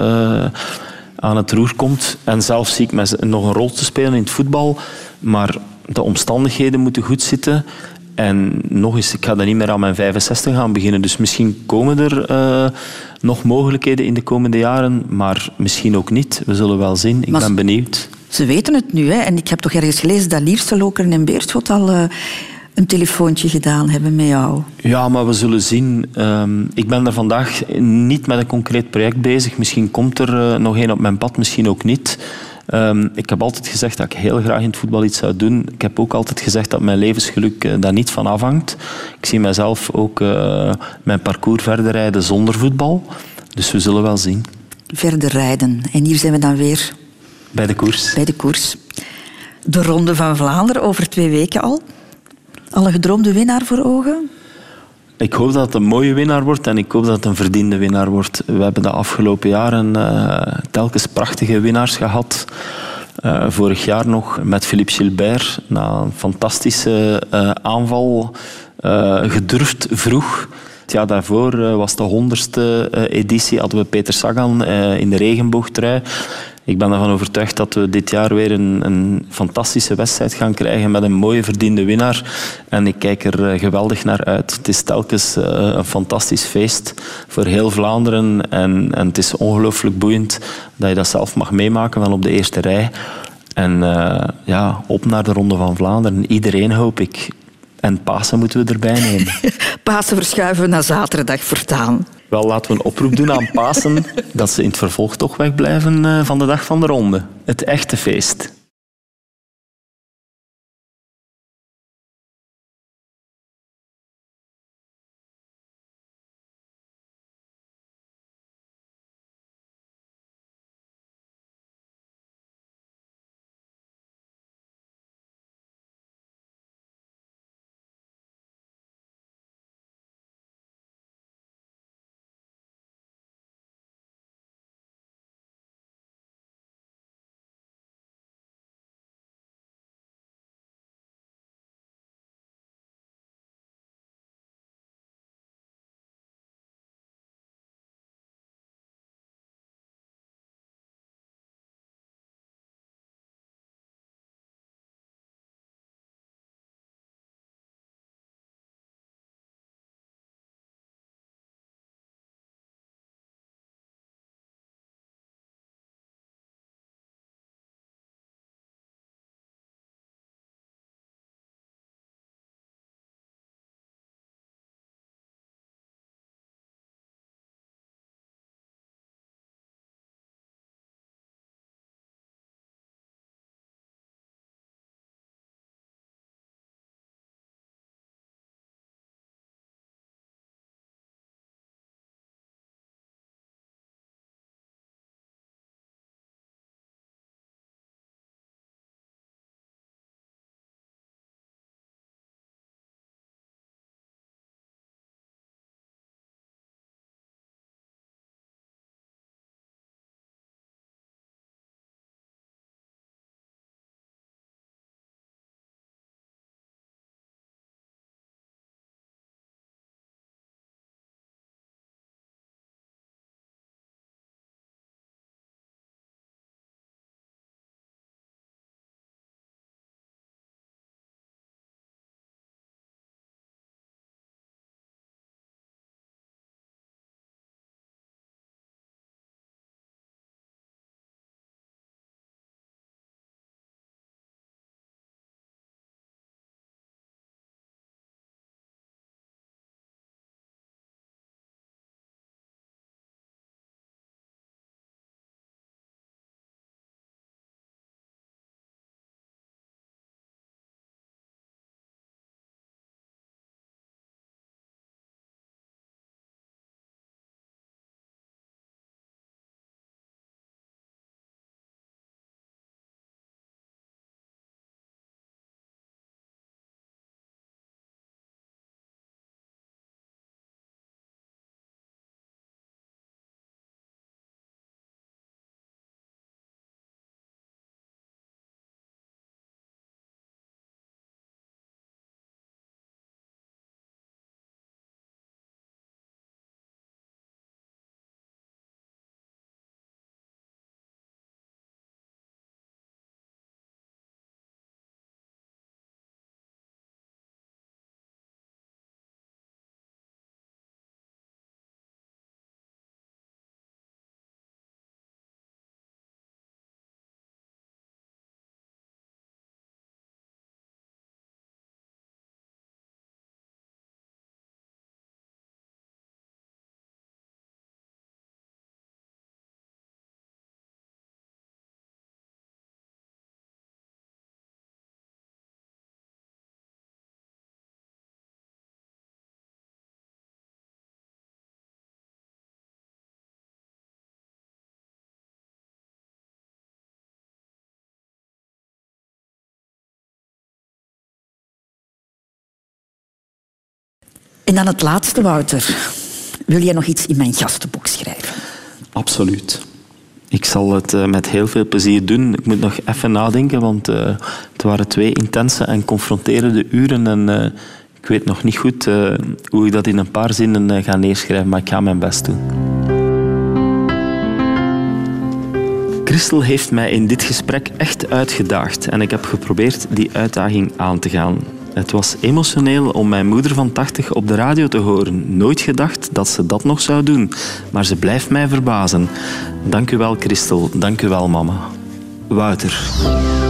Speaker 2: aan het roer komt. En zelf zie ik mij nog een rol te spelen in het voetbal. Maar de omstandigheden moeten goed zitten. En nog eens, ik ga dan niet meer aan mijn 65 gaan beginnen. Dus misschien komen er uh, nog mogelijkheden in de komende jaren, maar misschien ook niet. We zullen wel zien. Ik maar ben benieuwd.
Speaker 1: Ze weten het nu, hè? En ik heb toch ergens gelezen dat Lierse Lokeren en Beerschot al uh, een telefoontje gedaan hebben met jou.
Speaker 2: Ja, maar we zullen zien. Um, ik ben er vandaag niet met een concreet project bezig. Misschien komt er uh, nog één op mijn pad, misschien ook niet. Um, ik heb altijd gezegd dat ik heel graag in het voetbal iets zou doen. Ik heb ook altijd gezegd dat mijn levensgeluk uh, daar niet van afhangt. Ik zie mezelf ook uh, mijn parcours verder rijden zonder voetbal. Dus we zullen wel zien.
Speaker 1: Verder rijden. En hier zijn we dan weer...
Speaker 2: Bij de koers.
Speaker 1: Bij de koers. De Ronde van Vlaanderen over twee weken al. Alle gedroomde winnaar voor ogen?
Speaker 2: Ik hoop dat het een mooie winnaar wordt en ik hoop dat het een verdiende winnaar wordt. We hebben de afgelopen jaren uh, telkens prachtige winnaars gehad. Uh, vorig jaar nog met Philippe Gilbert, na een fantastische uh, aanval, gedurfd vroeg. Het jaar daarvoor was de honderdste editie, hadden we Peter Sagan in de regenboogtrui. Ik ben ervan overtuigd dat we dit jaar weer een, een, fantastische wedstrijd gaan krijgen met een mooie verdiende winnaar. En ik kijk er eh, geweldig naar uit. Het is telkens uh, een fantastisch feest voor heel Vlaanderen. En, en het is ongelooflijk boeiend dat je dat zelf mag meemaken van op de eerste rij. En uh, ja, op naar de Ronde van Vlaanderen. Iedereen hoop ik. En Pasen moeten we erbij nemen.
Speaker 1: Pasen verschuiven we naar zaterdag voortaan.
Speaker 2: Wel, laten we een oproep doen aan Pasen dat ze in het vervolg toch wegblijven van de dag van de ronde. Het echte feest.
Speaker 1: En dan het laatste, Wouter. Wil jij nog iets in mijn gastenboek schrijven?
Speaker 2: Absoluut. Ik zal het uh, met heel veel plezier doen. Ik moet nog even nadenken, want uh, het waren twee intense en confronterende uren. En uh, ik weet nog niet goed hoe ik dat in een paar zinnen ga neerschrijven, maar ik ga mijn best doen. Christel heeft mij in dit gesprek echt uitgedaagd en ik heb geprobeerd die uitdaging aan te gaan. Het was emotioneel om mijn moeder van 80 op de radio te horen. Nooit gedacht dat ze dat nog zou doen, maar ze blijft mij verbazen. Dank u wel, Christel. Dank u wel, mama. Wouter.